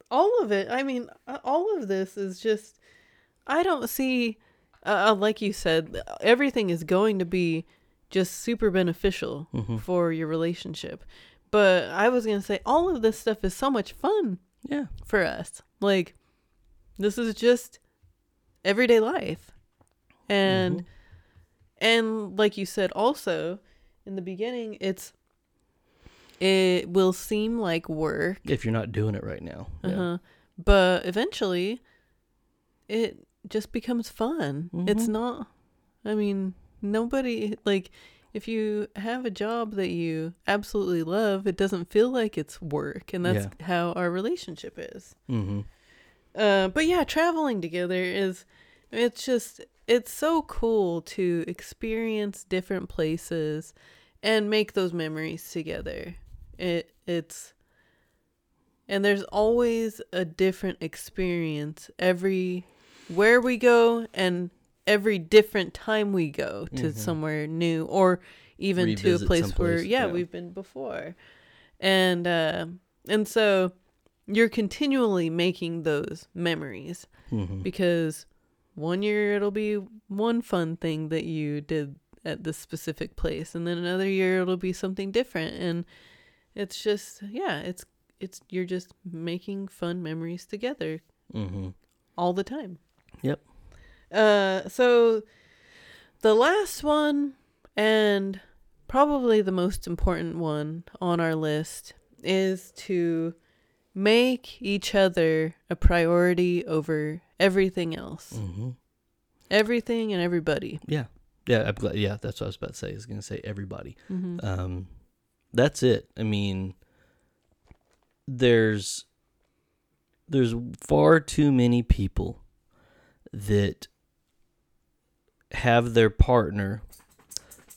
all of it. I mean, uh, all of this is just. I don't see, uh, uh, like you said, everything is going to be just super beneficial Mhm. for your relationship. But I was gonna say, all of this stuff is so much fun Yeah. for us. Like, this is just everyday life, and Mhm. and like you said, also in the beginning, it's it will seem like work, If you're not doing it right now. Uh-huh, but eventually, it just becomes fun. It's Mhm. not. I mean, nobody like. If you have a job that you absolutely love, it doesn't feel like it's work, and that's how our relationship is. Mm-hmm. Uh, but yeah, traveling together is it's just it's so cool to experience different places and make those memories together. It it's and there's always a different experience every where we go and every different time we go to Mhm. somewhere new or even to a Revisit place where yeah, yeah. we've been before. And uh and so you're continually making those memories Mm-hmm. because one year it'll be one fun thing that you did at this specific place and then another year it'll be something different and it's just yeah it's it's you're just making fun memories together Mm-hmm. all the time Yep. uh so the last one and probably the most important one on our list is to make each other a priority over everything else. Mm-hmm. Everything and everybody. Yeah. Yeah. I'm glad. Yeah. That's what I was about to say. I was going to say everybody. Mm-hmm. Um, that's it. I mean, there's there's far too many people that have their partner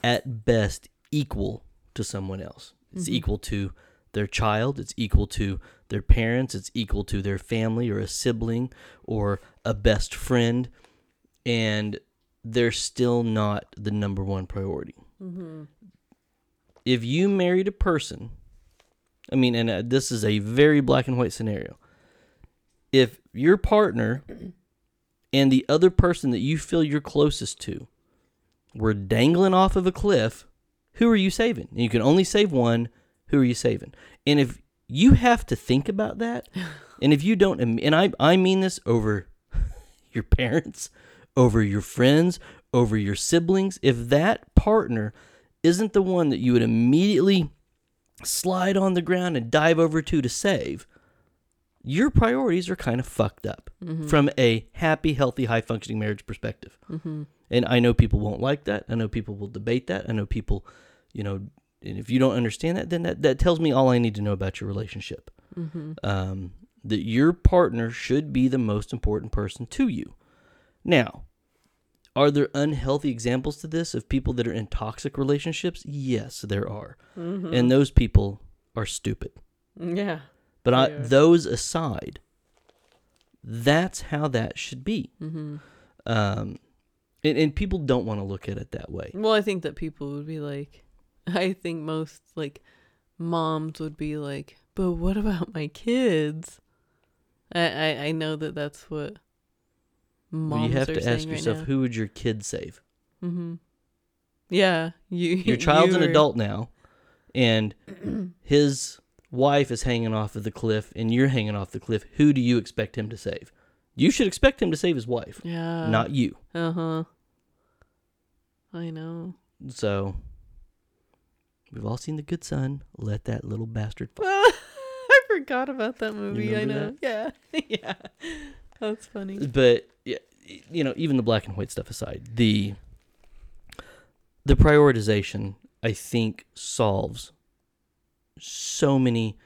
at best equal to someone else. It's Mhm. equal to their child, it's equal to their parents, it's equal to their family or a sibling or a best friend and they're still not the number one priority Mm-hmm. If you married a person, I mean, and uh, this is a very black and white scenario. If your partner and the other person that you feel you're closest to were dangling off of a cliff, who are you saving? And you can only save one. Who are you saving? And if you have to think about that, and if you don't, and I, I mean this over your parents, over your friends, over your siblings, if that partner isn't the one that you would immediately slide on the ground and dive over to to save, your priorities are kind of fucked up Mm-hmm. from a happy, healthy, high functioning marriage perspective. Mm-hmm. And I know people won't like that. I know people will debate that. I know people, you know, and if you don't understand that, then that, that tells me all I need to know about your relationship. Mm-hmm. Um, that your partner should be the most important person to you. Now, are there unhealthy examples to this of people that are in toxic relationships? Yes, there are. Mm-hmm. And those people are stupid. yeah. But I, those aside, that's how that should be. Mm-hmm. Um, and, and people don't want to look at it that way. Well, I think that people would be like, I think most like moms would be like, but what about my kids? I I, I know that that's what moms you have to ask yourself, now. who would your kid save? Mm-hmm. Yeah, you. Your child's an you are- adult now, and his wife is hanging off of the cliff, and you're hanging off the cliff. Who do you expect him to save? You should expect him to save his wife, Yeah. not you. Uh huh. I know. So We've all seen The Good Son. Let that little bastard fall. I forgot about that movie. I know. remember Yeah. yeah. That's funny. But yeah, you know, even the black and white stuff aside, the the prioritization I think solves so many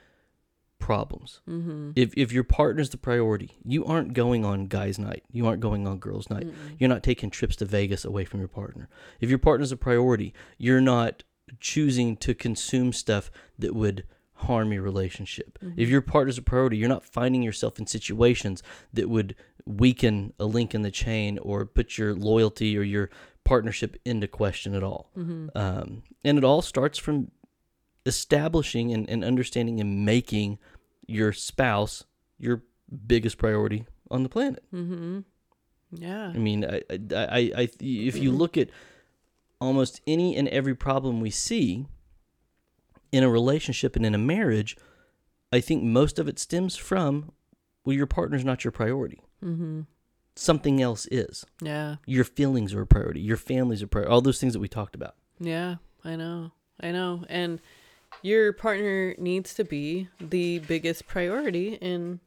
problems. Mm-hmm. If if your partner's the priority, you aren't going on guys' night. You aren't going on girls' night. You're not taking trips to Vegas away from your partner. If your partner's a priority, you're not choosing to consume stuff that would harm your relationship. If your partner's a priority, you're not finding yourself in situations that would weaken a link in the chain or put your loyalty or your partnership into question at all. Um, and it all starts from establishing and, and understanding and making your spouse your biggest priority on the planet. Mm-hmm. Yeah. I mean, I, I, I, I, if you look at almost any and every problem we see in a relationship and in a marriage, I think most of it stems from, well, your partner's not your priority. Mm-hmm. Something else is. Yeah. Your feelings are a priority. Your family's a priority. All those things that we talked about. Yeah. I know. I know. And your partner needs to be the biggest priority in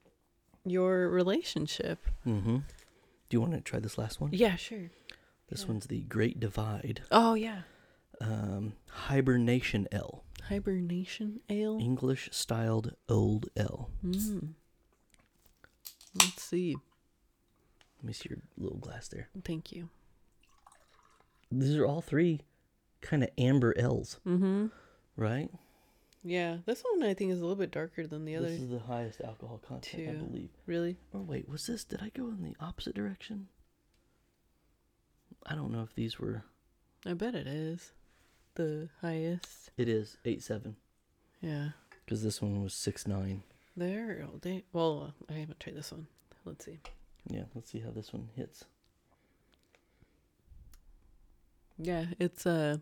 your relationship. Mm-hmm. Do you want to try this last one? Yeah, sure. This one's the Great Divide. Oh, yeah. Um, Hibernation Ale. Hibernation ale. English styled old ale. Mm. Let's see. Let me see your little glass there. Thank you. These are all three kind of amber ales, Mm-hmm. right? Yeah, this one I think is a little bit darker than the other. This is the highest alcohol content, I believe. Really? Or wait, was this? Did I go in the opposite direction? I don't know if these were. I bet it is the highest. It is eight seven Yeah. because this one was six nine. There. all day. Well, I haven't tried this one. Let's see. Yeah, let's see how this one hits. Yeah, it's uh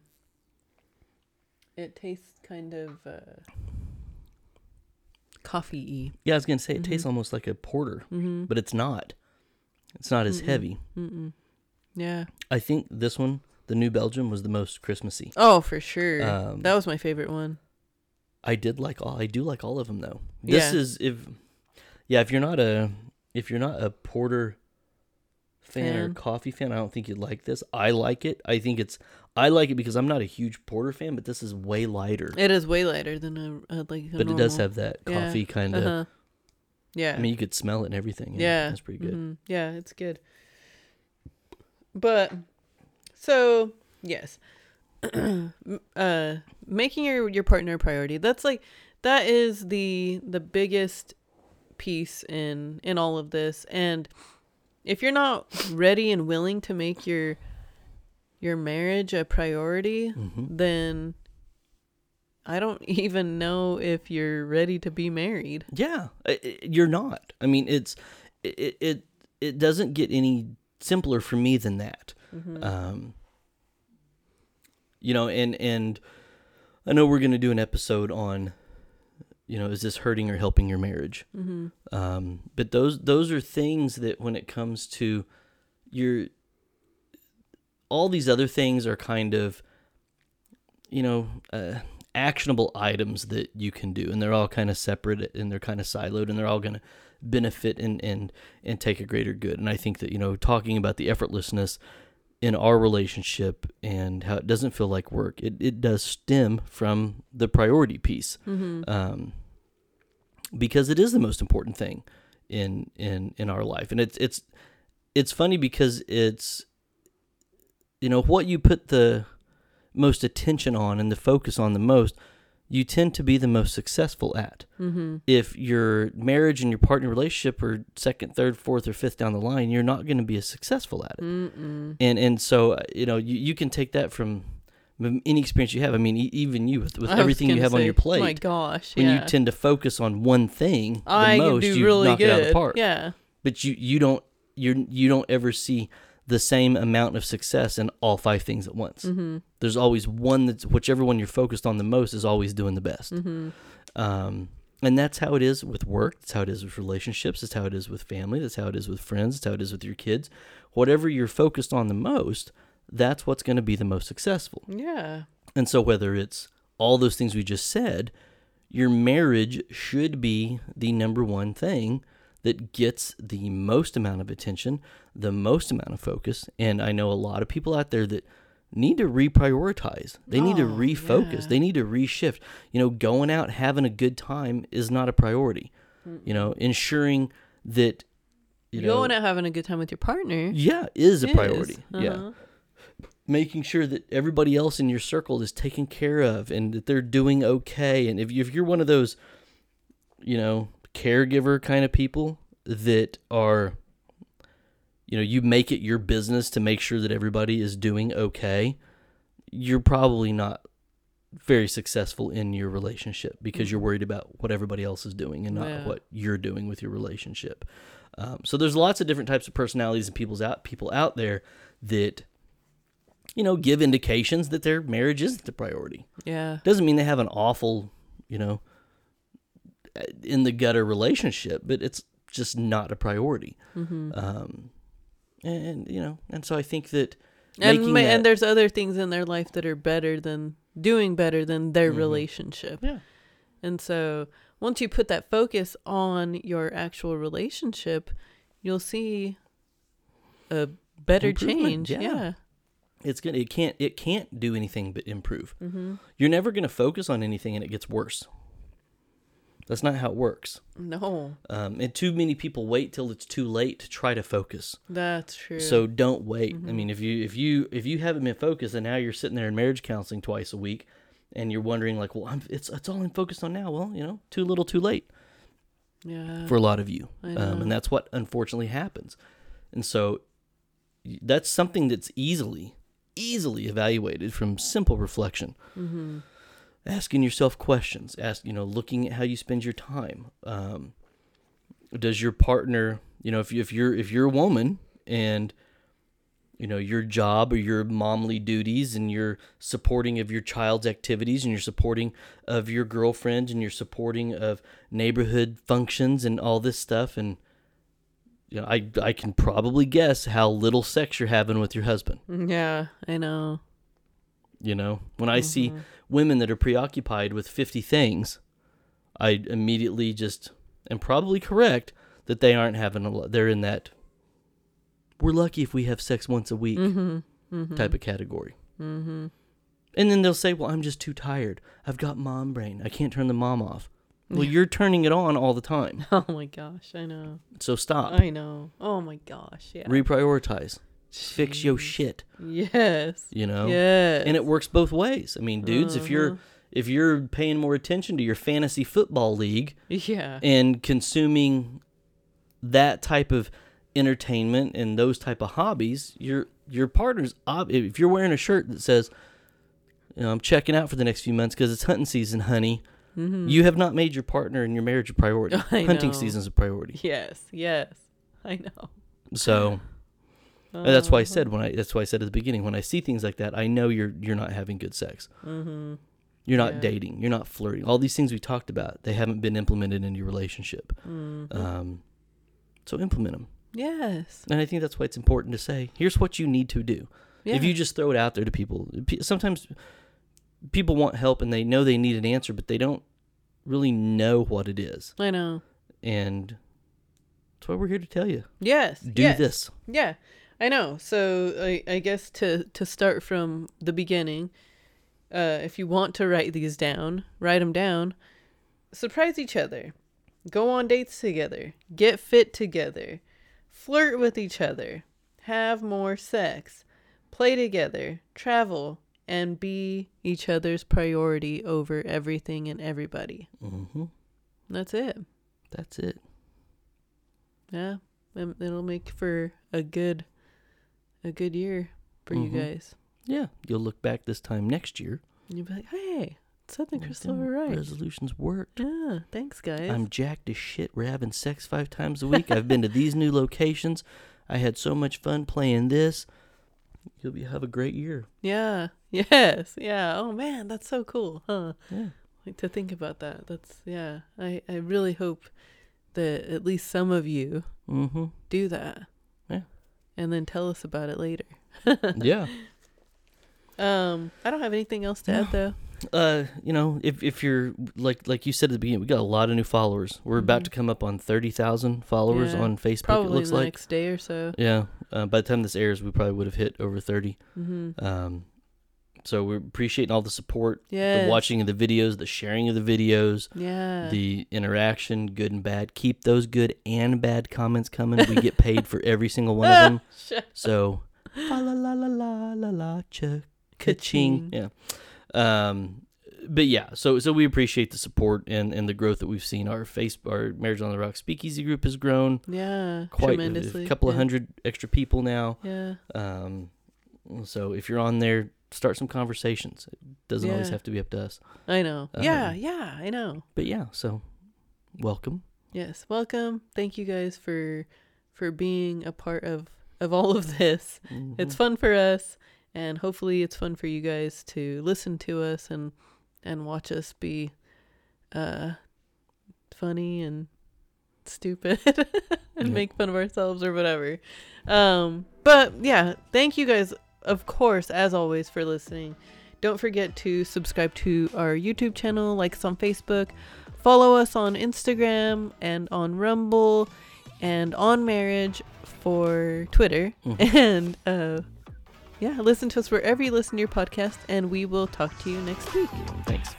It tastes kind of uh coffee-y. Yeah, I was gonna say it tastes Mhm. almost like a porter, Mm-hmm. but it's not. It's not as Mm-mm. heavy. Mm-mm. Yeah. I think this one, the New Belgium, was the most Christmassy. Oh, for sure. Um, that was my favorite one. I did like all. I do like all of them though. This Yeah. is if, yeah, if you're not a if you're not a porter fan, or coffee fan, I don't think you'd like this. I like it. I think it's I like it because I'm not a huge porter fan, but this is way lighter. It is way lighter than a, a like. A but it does have that Yeah. coffee kind of. Uh-huh. Yeah. I mean, you could smell it and everything. and yeah, that's pretty good. mhm, Yeah, it's good. But so yes, uh, making your your partner a priority. That's like that is the the biggest piece in in all of this. And if you're not ready and willing to make your your marriage a priority, hmm then I don't even know if you're ready to be married. Yeah, you're not. I mean, it's it it it doesn't get any simpler for me than that. Mm-hmm. Um, you know, and and I know we're gonna do an episode on, you know, is this hurting or helping your marriage? Mm-hmm. Um, but those those are things that when it comes to your all these other things are kind of you know uh, actionable items that you can do and they're all kind of separate and they're kind of siloed and they're all going to benefit and and and take a greater good and i think that you know talking about the effortlessness in our relationship and how it doesn't feel like work it, it does stem from the priority piece Mm-hmm. um, because it is the most important thing in in in our life, and it's it's it's funny because it's you know what you put the most attention on and the focus on the most, you tend to be the most successful at. Mm-hmm. If your marriage and your partner relationship are second, third, fourth, or fifth down the line, you're not going to be as successful at it Mm-mm. and and so uh, you know you, you can take that from any experience you have i mean e- even you with, with everything you have on your plate My gosh, when yeah. you tend to focus on one thing the I most do you really knock good. it out of the park Yeah. but you you don't you you don't ever see the same amount of success in all five things at once Mm-hmm. there's always one that's whichever one you're focused on the most is always doing the best Mm-hmm. um, and that's how it is with work. That's how it is with relationships. That's how it is with family. That's how it is with friends. That's how it is with your kids. Whatever you're focused on the most, that's what's going to be the most successful. Yeah. And so, whether it's all those things we just said, your marriage should be the number one thing that gets the most amount of attention, the most amount of focus. And I know a lot of people out there that need to reprioritize. They need to Oh, refocus. yeah. They need to reshift. You know, going out having a good time is not a priority. You know, ensuring that you know Going out having a good time with your partner. yeah is a is. priority. Yeah Uh-huh. making sure that everybody else in your circle is taken care of and that they're doing okay. And if, you, if you're one of those, you know, caregiver kind of people that are, you know, you make it your business to make sure that everybody is doing okay, you're probably not very successful in your relationship because you're worried about what everybody else is doing and not Yeah. what you're doing with your relationship. Um, so there's lots of different types of personalities and people's out people out there that you know give indications that their marriage isn't the priority. Yeah. Doesn't mean they have an awful, you know, in the gutter relationship, but it's just not a priority. Mm-hmm. Um, and you know, and so I think that And making ma- that- and there's other things in their life that are better than doing better than their Mhm. relationship. yeah, And so once you put that focus on your actual relationship, you'll see a better change. yeah. Yeah. it's gonna it can't it can't do anything but improve. Mm-hmm. You're never gonna focus on anything and it gets worse. That's not how it works. No, Um, and too many people wait till it's too late to try to focus. that's true. So don't wait. I Mhm. mean, if you if you if you haven't been focused, and now you're sitting there in marriage counseling twice a week, and you're wondering like, well, I'm, it's it's all I'm focused on now. Well, you know, too little, too late yeah. for a lot of you, um, and that's what unfortunately happens. And so that's something that's easily easily evaluated from simple reflection. mm-hmm. Asking yourself questions ask you know looking at how you spend your time um, does your partner you know if, you, if you're if you're a woman and you know your job or your momly duties and you're supporting of your child's activities and you're supporting of your girlfriend and you're supporting of neighborhood functions and all this stuff and you know I I can probably guess how little sex you're having with your husband Yeah, I know. You know when I see Mhm. women that are preoccupied with 50 things, I immediately just am probably correct that they aren't having a lot. They're in that we're lucky if we have sex once a week Mhm. Mhm. type of category. Mhm. And then they'll say, Well, I'm just too tired. I've got mom brain. I can't turn the mom off. Well, Yeah. you're turning it on all the time. Oh my gosh, I know. So stop. I know. Oh my gosh, yeah. Reprioritize. Fix your shit, Yes. you know? Yes. And it works both ways. I mean, dudes, if you're Uh-huh. if you're paying more attention to your fantasy football league, Yeah. and consuming that type of entertainment and those type of hobbies, your your partner's ob- if you're wearing a shirt that says, you know, I'm checking out for the next few months because it's hunting season, honey. Mhm. You have not made your partner and your marriage a priority. I Hunting know. season's a priority. Yes. Yes. I know. So and that's why I Uh-huh. said when I that's why I said at the beginning when I see things like that, I know you're you're not having good sex. Mhm. You're not Yeah. dating. You're not flirting. All these things we talked about, they haven't been implemented in your relationship. Mhm. Um, so implement them. yes. And I think that's why it's important to say, here's what you need to do. Yeah. If you just throw it out there to people, sometimes people want help and they know they need an answer, but they don't really know what it is. I know. And that's why we're here to tell you Yes. do yes. this. Yeah, I know. So I, I guess to to start from the beginning, uh, if you want to write these down, write them down. Surprise each other. Go on dates together. Get fit together. Flirt with each other. Have more sex. Play together. Travel. And be each other's priority over everything and everybody. hmm That's it. That's it. Yeah. It'll make for a good a good year for Mhm. you guys. Yeah. You'll look back this time next year. And you'll be like, hey, Southern like, Crystal "Them were right. Resolutions worked. Yeah, thanks, guys. I'm jacked as shit. We're having sex five times a week. I've been to these new locations. I had so much fun playing this. You'll be have a great year. yeah, yes, yeah. Oh man, that's so cool, huh? Yeah. Like to think about that. That's yeah. I I really hope that at least some of you Mm-hmm. do that. And then tell us about it later. yeah. Um, I don't have anything else to add though. uh, you know, if if you're like like you said at the beginning, we got a lot of new followers. We're about to come up on thirty thousand followers Mm-hmm. Yeah, on Facebook. Probably it looks the like. next day or so. Yeah. Uh, by the time this airs, we probably would have hit over 30. Mm-hmm. Um, so we're appreciating all the support, Yeah. the watching of the videos, the sharing of the videos, Yeah. the interaction, good and bad. Keep those good and bad comments coming. We get paid for every single one of them. So, la la la la la la cha Ka-ching. Yeah. Um, but yeah, so so we appreciate the support and, and the growth that we've seen. Our face, our Marriage on the Rock Speakeasy group has grown yeah. quite a, tremendously. a couple of hundred extra people now. Yeah. Um, so if you're on there, start some conversations. It doesn't always have to be up to us. I know. yeah. Um, Yeah. I know. But yeah, so welcome. Yes. Welcome. Thank you guys for for being a part of of all of this. It's Mhm. fun for us and hopefully it's fun for you guys to listen to us and and watch us be uh funny and stupid and Yep. make fun of ourselves or whatever. Um but yeah, thank you guys of course as always for listening. Don't forget to subscribe to our YouTube channel, like us on Facebook, follow us on Instagram and on Rumble and on Marriage for Twitter. Mhm. And uh yeah, listen to us wherever you listen to your podcast and we will talk to you next week. Thanks.